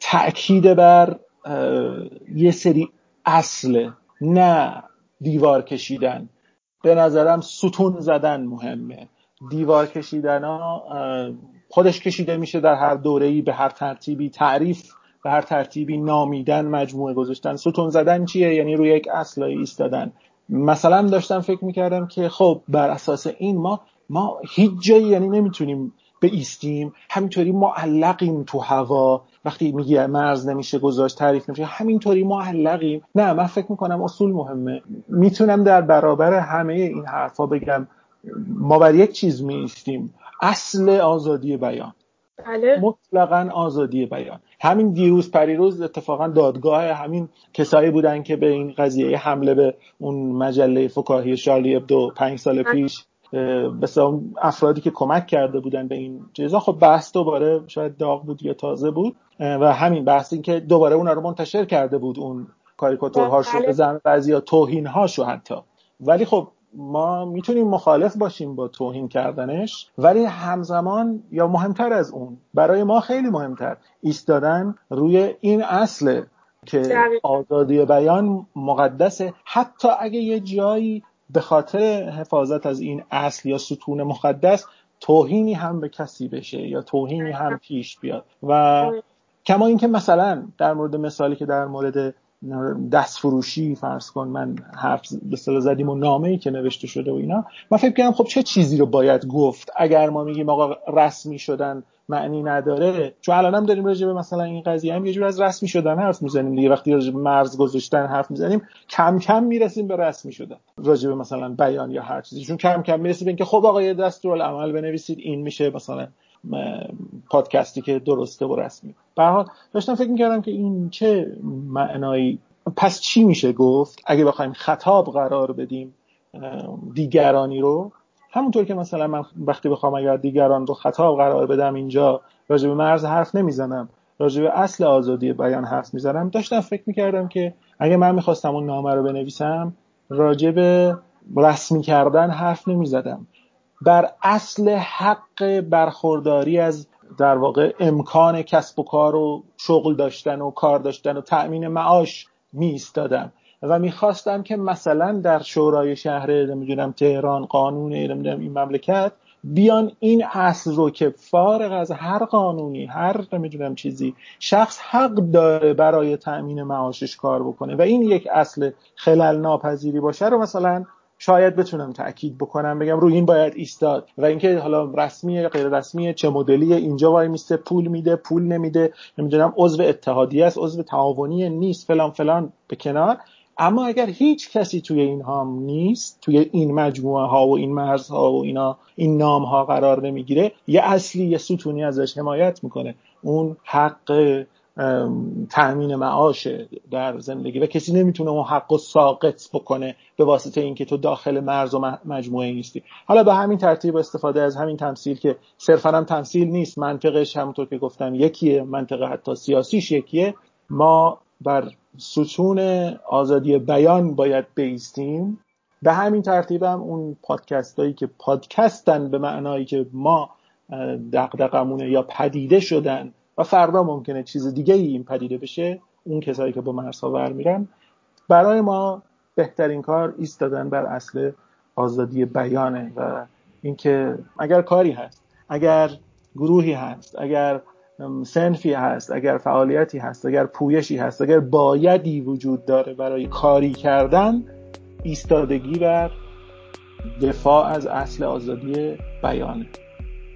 تأکید بر یه سری اصل نه دیوار کشیدن. به نظرم ستون زدن مهمه. دیوار کشیدن ها خودش کشیده میشه در هر دوره به هر ترتیبی تعریف به هر ترتیبی نامیدن مجموعه گذاشتن. ستون زدن چیه؟ یعنی روی یک اصلایی ایستادن. مثلا داشتم فکر می‌کردم که خب بر اساس این ما ما هیچ جایی یعنی نمی‌تونیم به ایستیم همینطوری معلقیم تو هوا. وقتی میگه مرز نمیشه گذاشت تعریف نمیشه همینطوری معلقیم. نه من فکر می‌کنم اصول مهمه. می‌تونم در برابر همه این حرفا بگم. ما بر یک چیز میایستیم. اصل آزادی بیان. بله. مطلقا آزادی بیان. همین دیروز پریروز اتفاقا دادگاه همین کسایی بودن که به این قضیه حمله به اون مجله فکاهی شارلی ابدو پنج سال پیش به افرادی که کمک کرده بودن به این چیزا خب بحث دوباره شاید داغ بود یا تازه بود. و همین بحث این که دوباره اونا رو منتشر کرده بود اون کاریکاتورهاشو بله. بعضی توهین هاشو حتی. ولی خب ما می‌تونیم مخالف باشیم با توهین کردنش ولی همزمان یا مهمتر از اون برای ما خیلی مهمتر ایستادن روی این اصل که. آزادی بیان مقدسه. حتی اگه یه جایی به خاطر حفاظت از این اصل یا ستون مقدس توهینی هم به کسی بشه یا توهینی هم پیش بیاد. و کما اینکه مثلا در مورد مثالی که در مورد دست فروشی فرض کن من حرف به اصطلاح زدیم و نامه ای که نوشته شده و اینا من فکر کردم خب چه چیزی رو باید گفت؟ اگر ما میگیم آقا رسمی شدن معنی نداره چون الان هم داریم راجع به مثلا این قضیه هم یه جور از رسمی شدن حرف می‌زنیم دیگه. وقتی راجع به مرز گذاشتن حرف می‌زنیم کم کم می‌رسیم به رسمی شدن راجع به مثلا بیان یا هر چیزی. چون کم کم می‌رسیم به اینکه خب آقا یه دستورالعمل بنویسید این میشه مثلا پادکستی که درسته و رسمی. به حال داشتم فکر می‌کردم که این چه معنایی پس چی میشه گفت؟ اگه بخوایم خطاب قرار بدیم دیگرانی رو همونطور که مثلا من وقتی بخوام اگر دیگران رو خطاب قرار بدم اینجا راجع به مرز حرف نمی‌زنم راجع به اصل آزادی بیان حرف می‌زنم داشتم فکر می‌کردم که اگه من می‌خواستم اون نامه رو بنویسم راجع به رسمی کردن حرف نمی‌زدم. بر اصل حق برخورداری از در واقع امکان کسب و کار و شغل داشتن و کار داشتن و تأمین معاش می ایستادم و می‌خواستم که مثلا در شورای شهر نمی‌دونم تهران قانون نمی‌دونم این مملکت بیان این اصل رو که فارغ از هر قانونی هر نمی‌دونم چیزی شخص حق داره برای تأمین معاشش کار بکنه. و این یک اصل خلل ناپذیری باشه رو مثلا شاید بتونم تاکید بکنم بگم روی این باید ایستاد و اینکه حالا رسمی غیر رسمی چه مدلی اینجا وای میسته پول میده پول نمیده نمی‌دونم عضو اتحادیه است عضو تعاونی نیست فلان فلان به کنار. اما اگر هیچ کسی توی اینها نیست توی این مجموعه ها و این مرزها و اینا این نام ها قرار نمی‌گیره یه اصلی یه ستونی ازش حمایت می‌کنه. اون حق تأمین معاش در زندگی و کسی نمی‌تونه اون حق و ساقط بکنه به واسطه اینکه تو داخل مرز و مجموعه نیستی. حالا به همین ترتیب استفاده از همین تمثیل که صرفا هم تمثیل نیست منطقش همونطور که گفتم یکیه منطقه حتی سیاسیش یکیه. ما بر ستون آزادی بیان باید بیستیم. به همین ترتیب هم اون پادکست هایی که پادکستن به معنایی که ما دقدقمونه یا پدیده شدن و فردا ممکنه چیز دیگه ای این پدیده بشه اون کسایی که با مرسا ور میرن. برای ما بهترین کار ایستادن بر اصل آزادی بیانه و اینکه اگر کاری هست اگر گروهی هست اگر سنفی هست اگر فعالیتی هست اگر پویشی هست اگر بایدی وجود داره برای کاری کردن ایستادگی بر دفاع از اصل آزادی بیانه.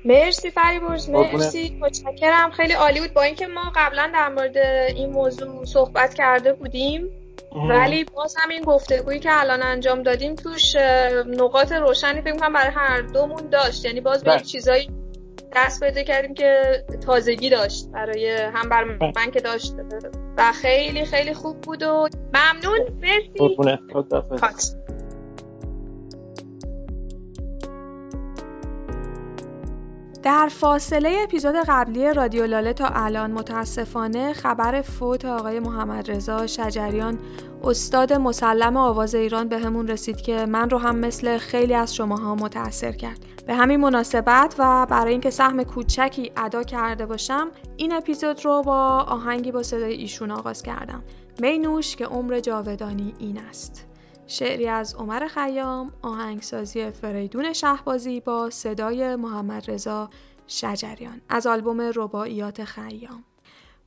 مرسی فریبرز مرسی. متشکرم. خیلی عالی بود. با اینکه ما قبلا در مورد این موضوع صحبت کرده بودیم ولی باز هم این گفتگویی که الان انجام دادیم توش نقاط روشنی فکر کنم برای هر دومون داشت. یعنی باز به بله. چیزایی دست پیدا کردیم که تازگی داشت برای هم بر من که داشت. و خیلی خیلی خوب بود و ممنون. مرسی. در فاصله اپیزود قبلی رادیو لاله تا الان متاسفانه خبر فوت آقای محمد رضا شجریان استاد مسلم آواز ایران به همون رسید که من رو هم مثل خیلی از شماها متاثر کرد. به همین مناسبت و برای اینکه سهم کوچکی ادا کرده باشم این اپیزود رو با آهنگی با صدای ایشون آغاز کردم. مینوش که عمر جاودانی این است. شعری از عمر خیام آهنگسازی فریدون شهبازی با صدای محمد رضا شجریان از آلبوم رباعیات خیام.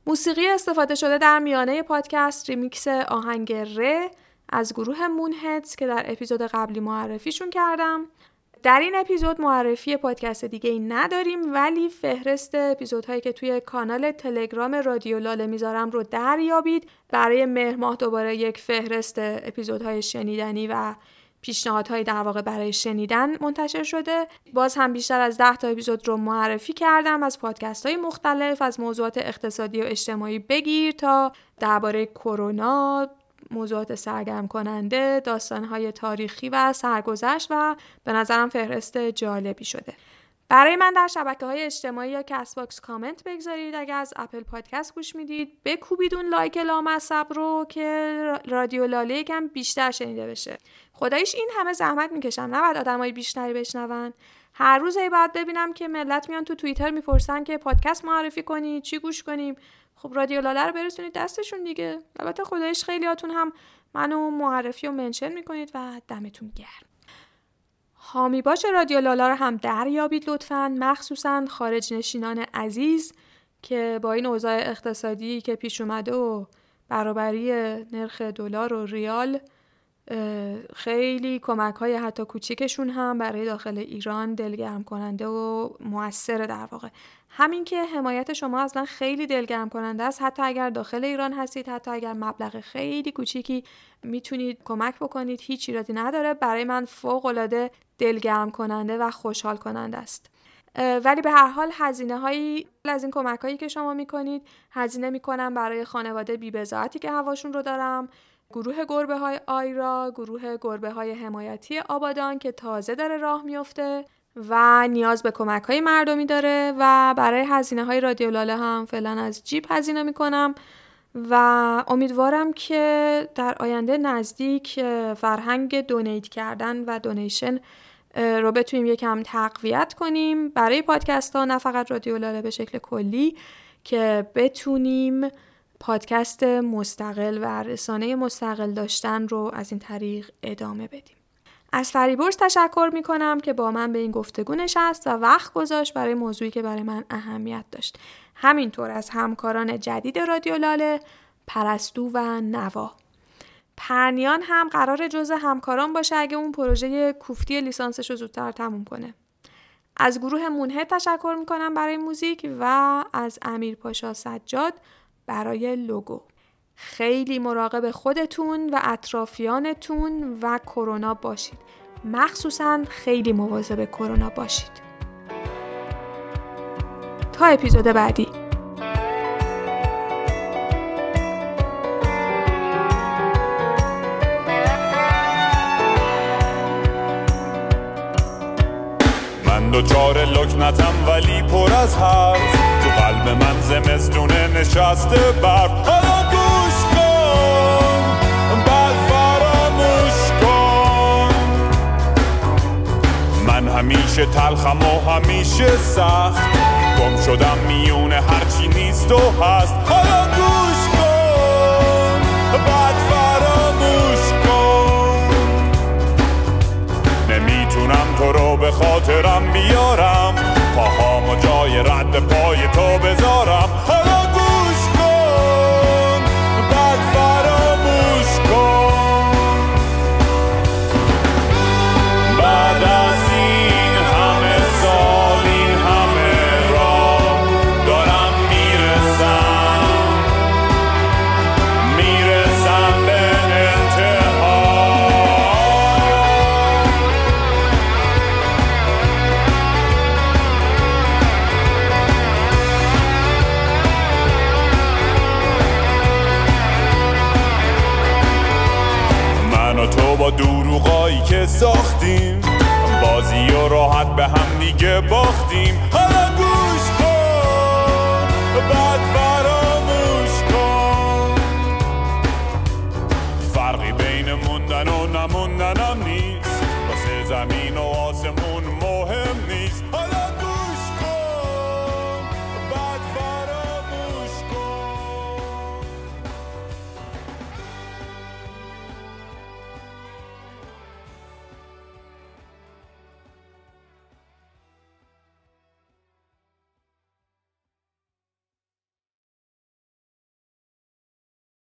موسیقی استفاده شده در میانه پادکست ریمیکس آهنگ ر از گروه مونهدز که در اپیزود قبلی معرفیشون کردم. در این اپیزود معرفی پادکست دیگه ای نداریم ولی فهرست اپیزودهایی که توی کانال تلگرام رادیو لاله می‌ذارم رو دریابید. برای مهر ماه دوباره یک فهرست اپیزودهای شنیدنی و پیشنهادهایی در واقع برای شنیدن منتشر شده. باز هم بیشتر از ده تا اپیزود رو معرفی کردم. از پادکست های مختلف از موضوعات اقتصادی و اجتماعی بگیر تا درباره کرونا موضوعات سرگرم کننده داستانهای تاریخی و سرگذشت و به نظرم فهرست جالبی شده. برای من در شبکه های اجتماعی یا Castbox کامنت بگذارید. اگر از Apple Podcast گوش می‌دید بکوبید اون لایک لامصب رو که رادیو لاله یکم بیشتر شنیده بشه. خدایش این همه زحمت می‌کشم. نباید آدمای بیشتری بشنون. هر روز ای باید ببینم که ملت میان تو توییتر می‌پرسن که پادکست معرفی کنید چی گوش کنیم. خب رادیو لاله رو برسونید دستشون دیگه. البته خدایش خیلیاتون هم منو معرفی و منشن می‌کنید و دمتون گرم. حامی باش رادیو لالا رو هم دریابید لطفا. مخصوصا خارج نشینان عزیز که با این اوضاع اقتصادی که پیش اومده و برابری نرخ دلار و ریال خیلی کمک های حتی کوچیکشون هم برای داخل ایران دلگرم کننده و موثر در واقع. همین که حمایت شما اصلا خیلی دلگرم کننده است. حتی اگر داخل ایران هستید حتی اگر مبلغ خیلی کوچیکی می‌تونید کمک بکنید هیچ ایرادی نداره. برای من فوق العاده دلگرم کننده و خوشحال کننده است ولی به هر حال هزینه هایی از این کمک هایی که شما می‌کنید هزینه می‌کنم برای خانواده بیبزاعتی که هواشون رو دارم گروه گربه های آیرا گروه گربه های حمایتی آبادان که تازه داره راه میفته و نیاز به کمک های مردمی داره و برای هزینه های رادیو لاله هم فعلا از جیب هزینه می‌کنم و امیدوارم که در آینده نزدیک فرهنگ دونیت کردن و دونیشن رو بتونیم یکم تقویت کنیم برای پادکست ها نه فقط رادیو لاله به شکل کلی که بتونیم پادکست مستقل و رسانه مستقل داشتن رو از این طریق ادامه بدیم. از فریبرز تشکر می کنم که با من به این گفتگو نشست و وقت گذاشت برای موضوعی که برای من اهمیت داشت. همینطور از همکاران جدید رادیو لاله، پرستو و نوا. پرنیان هم قرار جزء همکاران باشه اگه اون پروژه کوفتی لیسانسش رو زودتر تموم کنه. از گروه مونهه تشکر می‌کنم برای موزیک و از امیر پاشا سجاد برای لوگو. خیلی مراقب خودتون و اطرافیانتون و کرونا باشید. مخصوصا خیلی مواظب کرونا باشید. تا اپیزود بعدی دوچار لکنتم ولی پر از حرف تو قلب من زمستونه نشسته برف حالا همیشه تلخم و همیشه سخت. گم شدم میونه هرچی نیست و هست. حالا گوش کن بعد فراموش کن. نمی‌تونم تو رو به خاطرم بیارم. پاهامو جای رد پای تو بذارم. که ساختیم. بازی و راحت به هم دیگه باختیم. حالا گوش کن. بعد